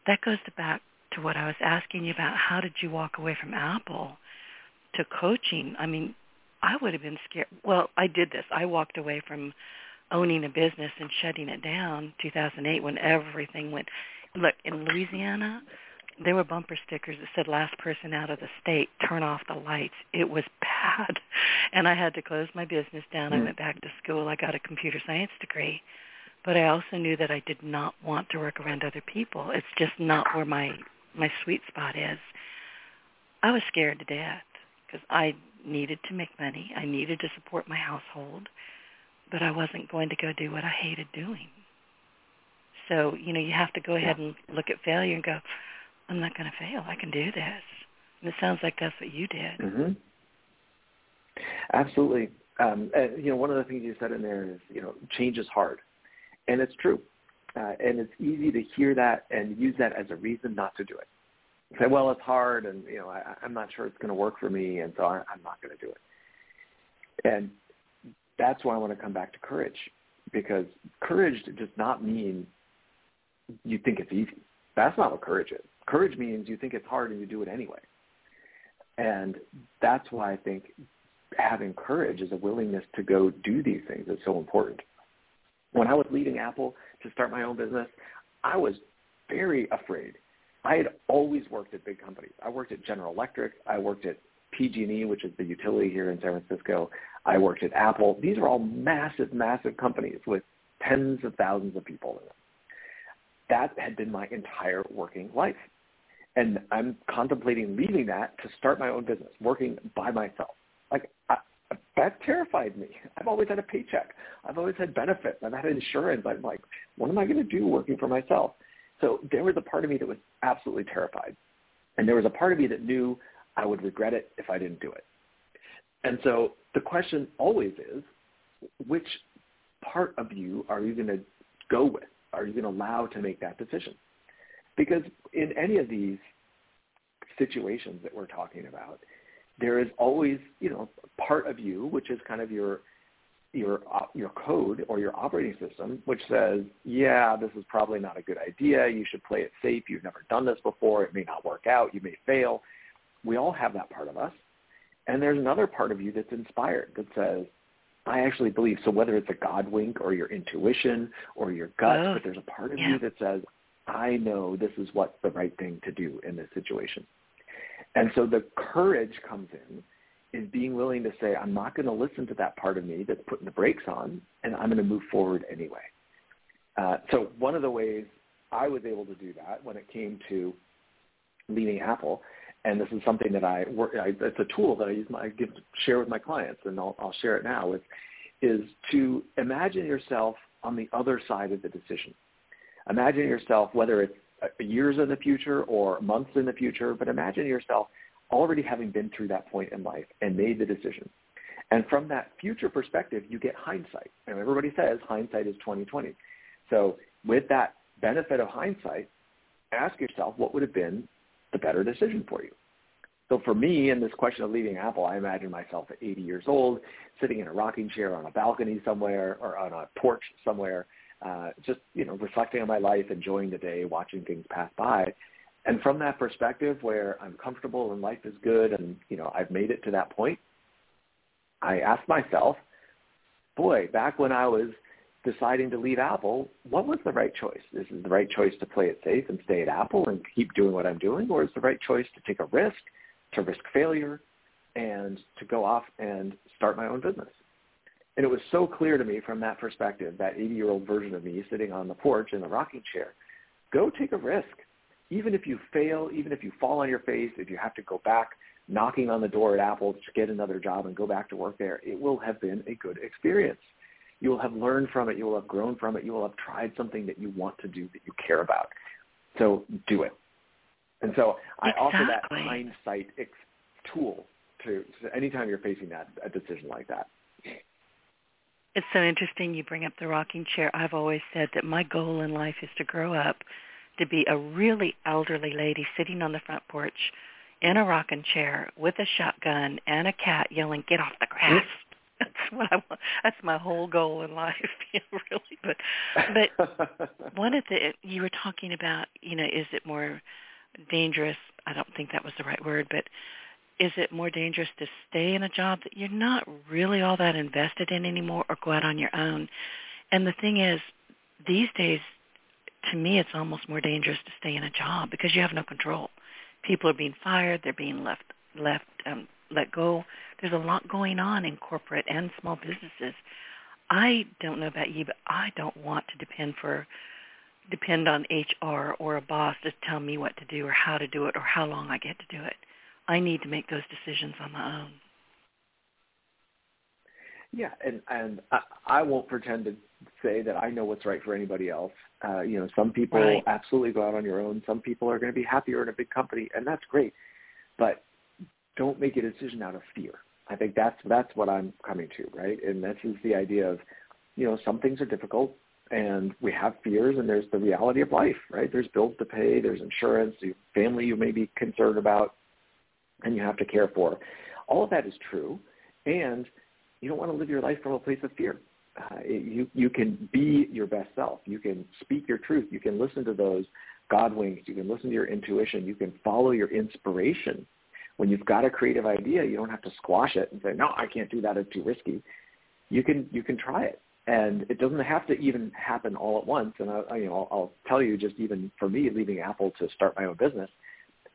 That goes back to what I was asking you about. How did you walk away from Apple to coaching? I mean, I would have been scared. Well, I did this. I walked away from owning a business and shutting it down 2008 when everything went. Look in Louisiana there were bumper stickers that said last person out of the state turn off the lights. It was bad. And i had to close my business down. I mm. went back to school. I got a computer science degree. But i also knew that i did not want to work around other people. It's just not where my my sweet spot is. I was scared to death because i needed to make money i needed to support my household but i wasn't going to go do what i hated doing so, you know, you have to go ahead and look at failure and go, I'm not going to fail. I can do this. And it sounds like that's what you did. Mm-hmm. Absolutely. Um, and, you know, one of the things you said in there is, you know, change is hard. And it's true. Uh, and it's easy to hear that and use that as a reason not to do it. Say, well, it's hard, and you know, I, I'm not sure it's going to work for me, and so I, I'm not going to do it. And that's why I want to come back to courage, because courage does not mean you think it's easy. That's not what courage is. Courage means you think it's hard and you do it anyway. And that's why I think having courage is a willingness to go do these things is so important. When I was leaving Apple to start my own business, I was very afraid. I had always worked at big companies. I worked at General Electric. I worked at PG&E, which is the utility here in San Francisco. I worked at Apple. These are all massive, massive companies with tens of thousands of people in them that had been my entire working life. And I'm contemplating leaving that to start my own business, working by myself. Like I, that terrified me. I've always had a paycheck. I've always had benefits. I've had insurance. I'm like, what am I going to do working for myself? So there was a part of me that was absolutely terrified. And there was a part of me that knew I would regret it if I didn't do it. And so the question always is, which part of you are you going to go with? are you going to allow to make that decision? Because in any of these situations that we're talking about, there is always, you know, part of you, which is kind of your your your code or your operating system, which says, yeah, this is probably not a good idea. You should play it safe. You've never done this before. It may not work out. You may fail. We all have that part of us. And there's another part of you that's inspired that says, I actually believe so whether it's a God wink or your intuition or your gut, oh, but there's a part of yeah. you that says, I know this is what's the right thing to do in this situation. And so the courage comes in is being willing to say, I'm not going to listen to that part of me that's putting the brakes on, and I'm going to move forward anyway. Uh, so one of the ways I was able to do that when it came to leaving Apple and this is something that I work. I, it's a tool that I use. My, I give share with my clients, and I'll, I'll share it now. Is is to imagine yourself on the other side of the decision. Imagine yourself, whether it's years in the future or months in the future, but imagine yourself already having been through that point in life and made the decision. And from that future perspective, you get hindsight. And everybody says hindsight is 2020. So with that benefit of hindsight, ask yourself what would have been the better decision for you. So for me, in this question of leaving Apple, I imagine myself at 80 years old, sitting in a rocking chair on a balcony somewhere or on a porch somewhere, uh, just you know, reflecting on my life, enjoying the day, watching things pass by. And from that perspective, where I'm comfortable and life is good, and you know, I've made it to that point, I ask myself, boy, back when I was deciding to leave Apple, what was the right choice? Is it the right choice to play it safe and stay at Apple and keep doing what I'm doing, or is the right choice to take a risk, to risk failure, and to go off and start my own business? And it was so clear to me from that perspective, that 80-year-old version of me sitting on the porch in the rocking chair, go take a risk. Even if you fail, even if you fall on your face, if you have to go back knocking on the door at Apple to get another job and go back to work there, it will have been a good experience. You will have learned from it. You will have grown from it. You will have tried something that you want to do that you care about. So do it. And so I exactly. offer that hindsight ex- tool to, to anytime you're facing that a decision like that. It's so interesting you bring up the rocking chair. I've always said that my goal in life is to grow up to be a really elderly lady sitting on the front porch in a rocking chair with a shotgun and a cat yelling, "Get off the grass!" Mm. that's what I want. That's my whole goal in life, really. But but one of the you were talking about, you know, is it more dangerous? I don't think that was the right word, but is it more dangerous to stay in a job that you're not really all that invested in anymore, or go out on your own? And the thing is, these days, to me, it's almost more dangerous to stay in a job because you have no control. People are being fired. They're being left left um, let go. There's a lot going on in corporate and small businesses. I don't know about you, but I don't want to depend for depend on HR or a boss to tell me what to do or how to do it or how long I get to do it. I need to make those decisions on my own. Yeah, and and I, I won't pretend to say that I know what's right for anybody else. Uh, you know, some people right. absolutely go out on your own. Some people are going to be happier in a big company, and that's great. But don't make a decision out of fear. I think that's that's what I'm coming to, right? And this is the idea of, you know, some things are difficult, and we have fears, and there's the reality of life, right? There's bills to pay, there's insurance, your family you may be concerned about, and you have to care for. All of that is true, and you don't want to live your life from a place of fear. Uh, you you can be your best self. You can speak your truth. You can listen to those God winks. You can listen to your intuition. You can follow your inspiration. When you've got a creative idea, you don't have to squash it and say, "No, I can't do that. It's too risky." You can you can try it, and it doesn't have to even happen all at once. And I, you know, I'll, I'll tell you, just even for me, leaving Apple to start my own business,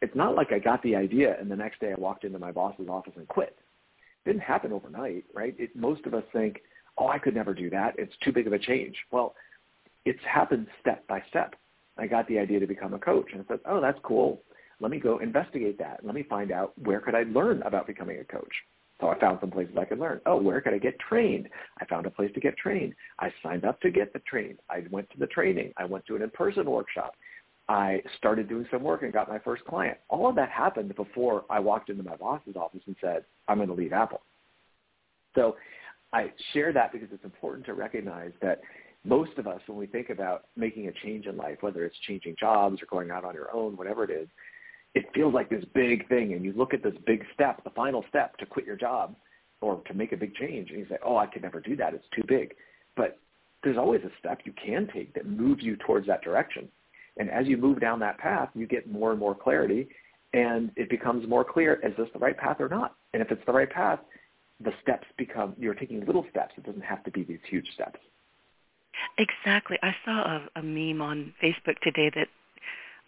it's not like I got the idea and the next day I walked into my boss's office and quit didn't happen overnight, right? It, most of us think, oh, I could never do that. It's too big of a change. Well, it's happened step by step. I got the idea to become a coach and I said, oh, that's cool. Let me go investigate that. Let me find out where could I learn about becoming a coach. So I found some places I could learn. Oh, where could I get trained? I found a place to get trained. I signed up to get the trained. I went to the training. I went to an in-person workshop. I started doing some work and got my first client. All of that happened before I walked into my boss's office and said, I'm going to leave Apple. So I share that because it's important to recognize that most of us, when we think about making a change in life, whether it's changing jobs or going out on your own, whatever it is, it feels like this big thing. And you look at this big step, the final step to quit your job or to make a big change, and you say, oh, I could never do that. It's too big. But there's always a step you can take that moves you towards that direction. And as you move down that path, you get more and more clarity, and it becomes more clear, is this the right path or not? And if it's the right path, the steps become, you're taking little steps. It doesn't have to be these huge steps. Exactly. I saw a, a meme on Facebook today that,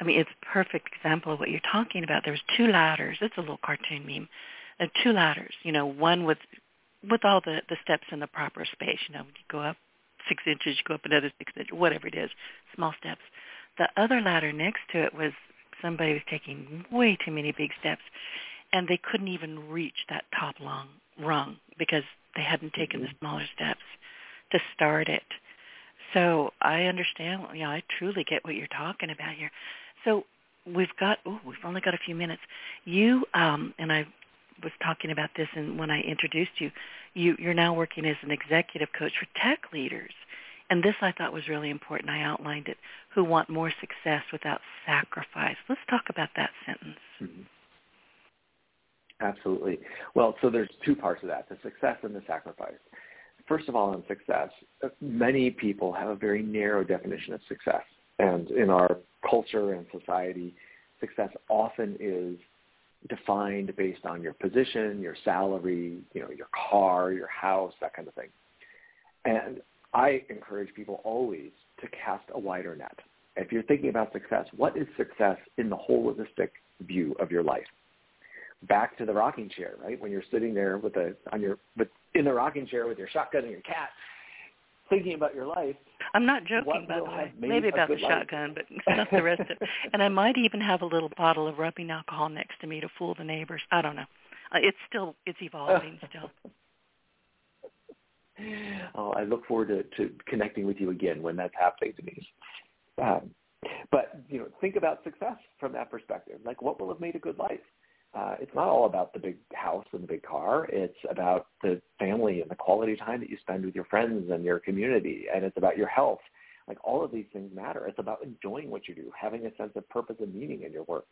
I mean, it's a perfect example of what you're talking about. There's two ladders. It's a little cartoon meme. Two ladders, you know, one with with all the, the steps in the proper space. You know, you go up six inches, you go up another six inches, whatever it is, small steps. The other ladder next to it was somebody was taking way too many big steps, and they couldn't even reach that top long rung because they hadn't taken the mm-hmm. smaller steps to start it. So I understand. You know, I truly get what you're talking about here. So we've got. Oh, we've only got a few minutes. You um, and I was talking about this, and when I introduced you, you you're now working as an executive coach for tech leaders. And this I thought was really important. I outlined it. Who want more success without sacrifice. Let's talk about that sentence. Mm-hmm. Absolutely. Well, so there's two parts of that, the success and the sacrifice. First of all, on success, many people have a very narrow definition of success. And in our culture and society, success often is defined based on your position, your salary, you know, your car, your house, that kind of thing. And I encourage people always to cast a wider net. If you're thinking about success, what is success in the holistic view of your life? Back to the rocking chair, right? When you're sitting there with a on your with in the rocking chair with your shotgun and your cat, thinking about your life. I'm not joking, by the way. Maybe about the shotgun, but not the rest of it. And I might even have a little bottle of rubbing alcohol next to me to fool the neighbors. I don't know. Uh, it's still it's evolving still. oh, I look forward to, to connecting with you again when that's happening, Denise. Um, but you know, think about success from that perspective. Like, what will have made a good life? Uh, it's not all about the big house and the big car. It's about the family and the quality time that you spend with your friends and your community, and it's about your health. Like all of these things matter. It's about enjoying what you do, having a sense of purpose and meaning in your work.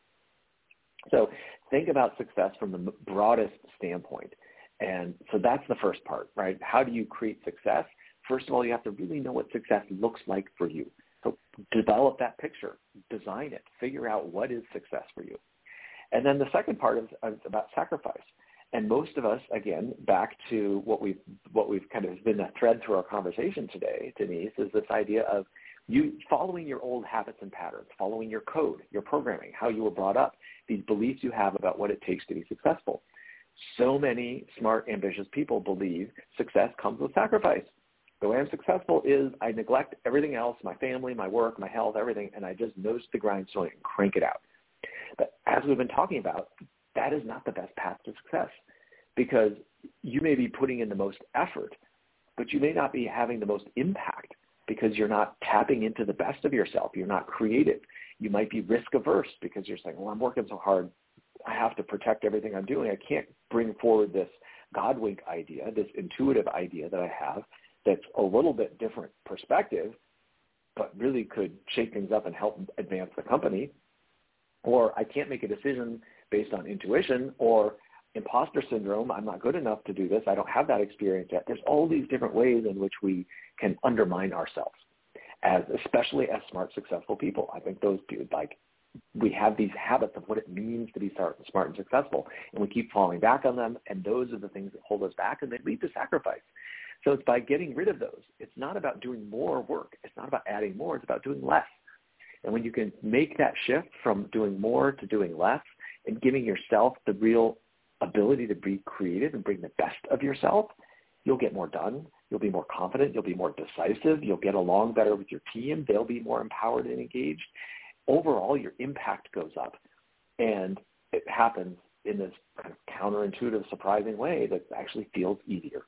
So think about success from the broadest standpoint. And so that's the first part, right? How do you create success? First of all, you have to really know what success looks like for you. So develop that picture, design it, figure out what is success for you. And then the second part is, is about sacrifice. And most of us, again, back to what we've what we've kind of been a thread through our conversation today, Denise, is this idea of You following your old habits and patterns, following your code, your programming, how you were brought up, these beliefs you have about what it takes to be successful. So many smart, ambitious people believe success comes with sacrifice. The way I'm successful is I neglect everything else, my family, my work, my health, everything, and I just nose the grindstone and crank it out. But as we've been talking about, that is not the best path to success because you may be putting in the most effort, but you may not be having the most impact because you're not tapping into the best of yourself. You're not creative. You might be risk averse because you're saying, well, I'm working so hard. I have to protect everything I'm doing. I can't bring forward this God wink idea, this intuitive idea that I have that's a little bit different perspective, but really could shake things up and help advance the company. Or I can't make a decision based on intuition or imposter syndrome. I'm not good enough to do this. I don't have that experience yet. There's all these different ways in which we can undermine ourselves as especially as smart, successful people. I think those people like we have these habits of what it means to be smart and successful, and we keep falling back on them, and those are the things that hold us back, and they lead to sacrifice. So it's by getting rid of those. It's not about doing more work. It's not about adding more. It's about doing less. And when you can make that shift from doing more to doing less and giving yourself the real ability to be creative and bring the best of yourself, you'll get more done. You'll be more confident. You'll be more decisive. You'll get along better with your team. They'll be more empowered and engaged. Overall, your impact goes up. And it happens in this kind of counterintuitive, surprising way that actually feels easier.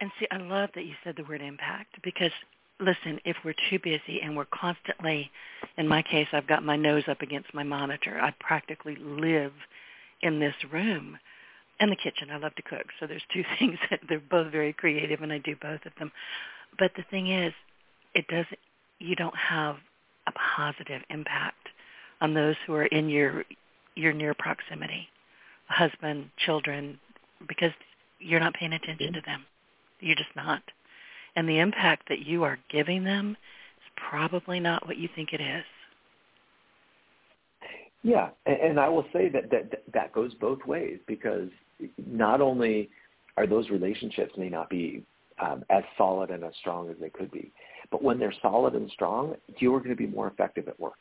And see, I love that you said the word impact because listen, if we're too busy and we're constantly, in my case, I've got my nose up against my monitor. I practically live in this room and the kitchen. I love to cook. So there's two things that they're both very creative and I do both of them. But the thing is, it doesn't, you don't have a positive impact on those who are in your, your near proximity, husband, children, because you're not paying attention to them. You're just not. And the impact that you are giving them is probably not what you think it is. Yeah, and I will say that that that goes both ways because not only are those relationships may not be um, as solid and as strong as they could be, but when they're solid and strong, you are going to be more effective at work.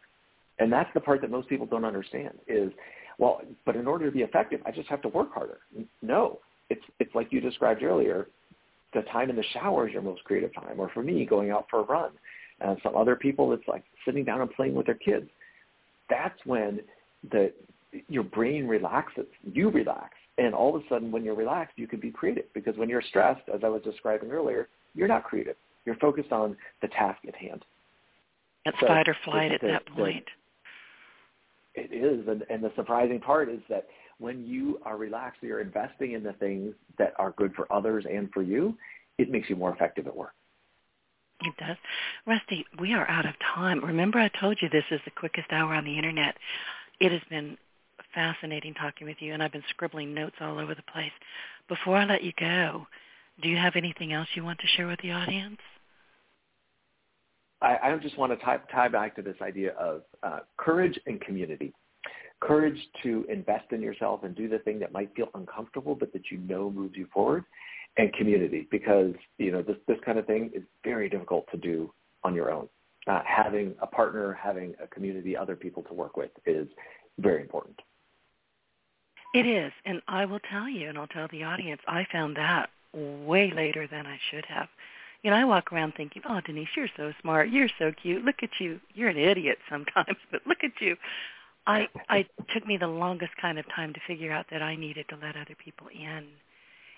And that's the part that most people don't understand is, well, but in order to be effective, I just have to work harder. No, it's it's like you described earlier the time in the shower is your most creative time, or for me, going out for a run. And some other people, it's like sitting down and playing with their kids. That's when the your brain relaxes, you relax, and all of a sudden, when you're relaxed, you can be creative. Because when you're stressed, as I was describing earlier, you're not creative. You're focused on the task at hand. It's so fight or flight at the, that point. The, it is, and, and the surprising part is that when you are relaxed, you're investing in the things that are good for others and for you, it makes you more effective at work. It does. Rusty, we are out of time. Remember I told you this is the quickest hour on the Internet. It has been fascinating talking with you, and I've been scribbling notes all over the place. Before I let you go, do you have anything else you want to share with the audience? I, I just want to tie, tie back to this idea of uh, courage and community. Courage to invest in yourself and do the thing that might feel uncomfortable but that you know moves you forward and community because you know this this kind of thing is very difficult to do on your own. Uh, having a partner having a community other people to work with is very important. It is and i will tell you and i'll tell the audience i found that way later than i should have you know, I walk around thinking, "Oh, Denise, you're so smart. You're so cute. Look at you. You're an idiot sometimes, but look at you." I I took me the longest kind of time to figure out that I needed to let other people in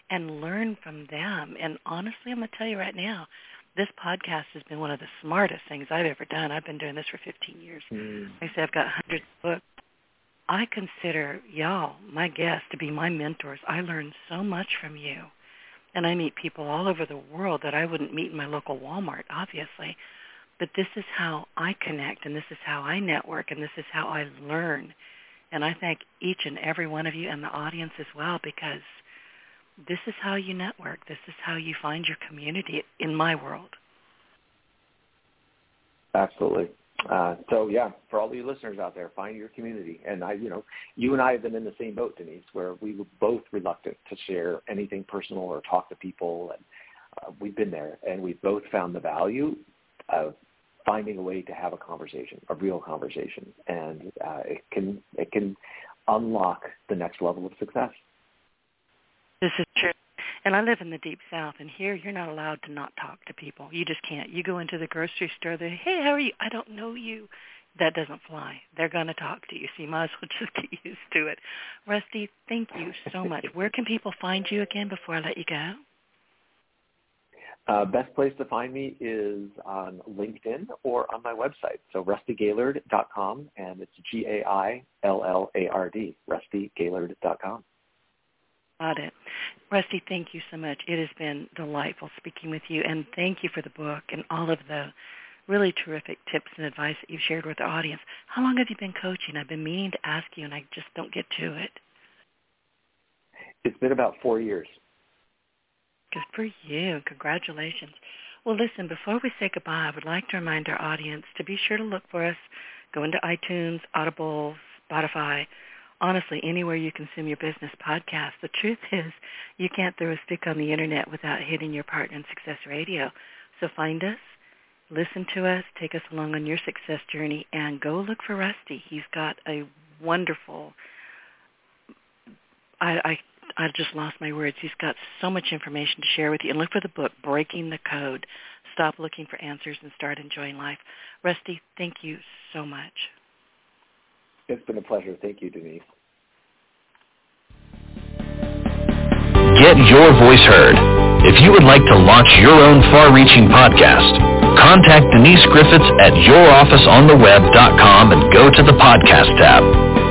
and learn from them. And honestly, I'm going to tell you right now, this podcast has been one of the smartest things I've ever done. I've been doing this for 15 years. Mm. Like I say I've got hundreds of books. I consider y'all, my guests, to be my mentors. I learn so much from you. And I meet people all over the world that I wouldn't meet in my local Walmart, obviously. But this is how I connect and this is how I network and this is how I learn. And I thank each and every one of you and the audience as well because this is how you network. This is how you find your community in my world. Absolutely. Uh, so yeah, for all you listeners out there, find your community. And I, you know, you and I have been in the same boat, Denise, where we were both reluctant to share anything personal or talk to people, and uh, we've been there, and we've both found the value of finding a way to have a conversation, a real conversation, and uh, it can it can unlock the next level of success. This is true. And I live in the deep south, and here you're not allowed to not talk to people. You just can't. You go into the grocery store, they say, hey, how are you? I don't know you. That doesn't fly. They're going to talk to you, so you might as well just get used to it. Rusty, thank you so much. Where can people find you again before I let you go? Uh, best place to find me is on LinkedIn or on my website. So rustygaillard.com, and it's G-A-I-L-L-A-R-D, rustygaillard.com. Got it. Rusty, thank you so much. It has been delightful speaking with you, and thank you for the book and all of the really terrific tips and advice that you've shared with the audience. How long have you been coaching? I've been meaning to ask you, and I just don't get to it. It's been about four years. Good for you. Congratulations. Well, listen, before we say goodbye, I would like to remind our audience to be sure to look for us. Go into iTunes, Audible, Spotify, honestly, anywhere you consume your business podcast. The truth is you can't throw a stick on the internet without hitting your partner in Success Radio. So find us, listen to us, take us along on your success journey, and go look for Rusty. He's got a wonderful, I, I I just lost my words. He's got so much information to share with you. And look for the book, Breaking the Code. Stop looking for answers and start enjoying life. Rusty, thank you so much. It's been a pleasure. Thank you, Denise. Get your voice heard. If you would like to launch your own far-reaching podcast, contact Denise Griffitts at yourofficeontheweb.com and go to the podcast tab.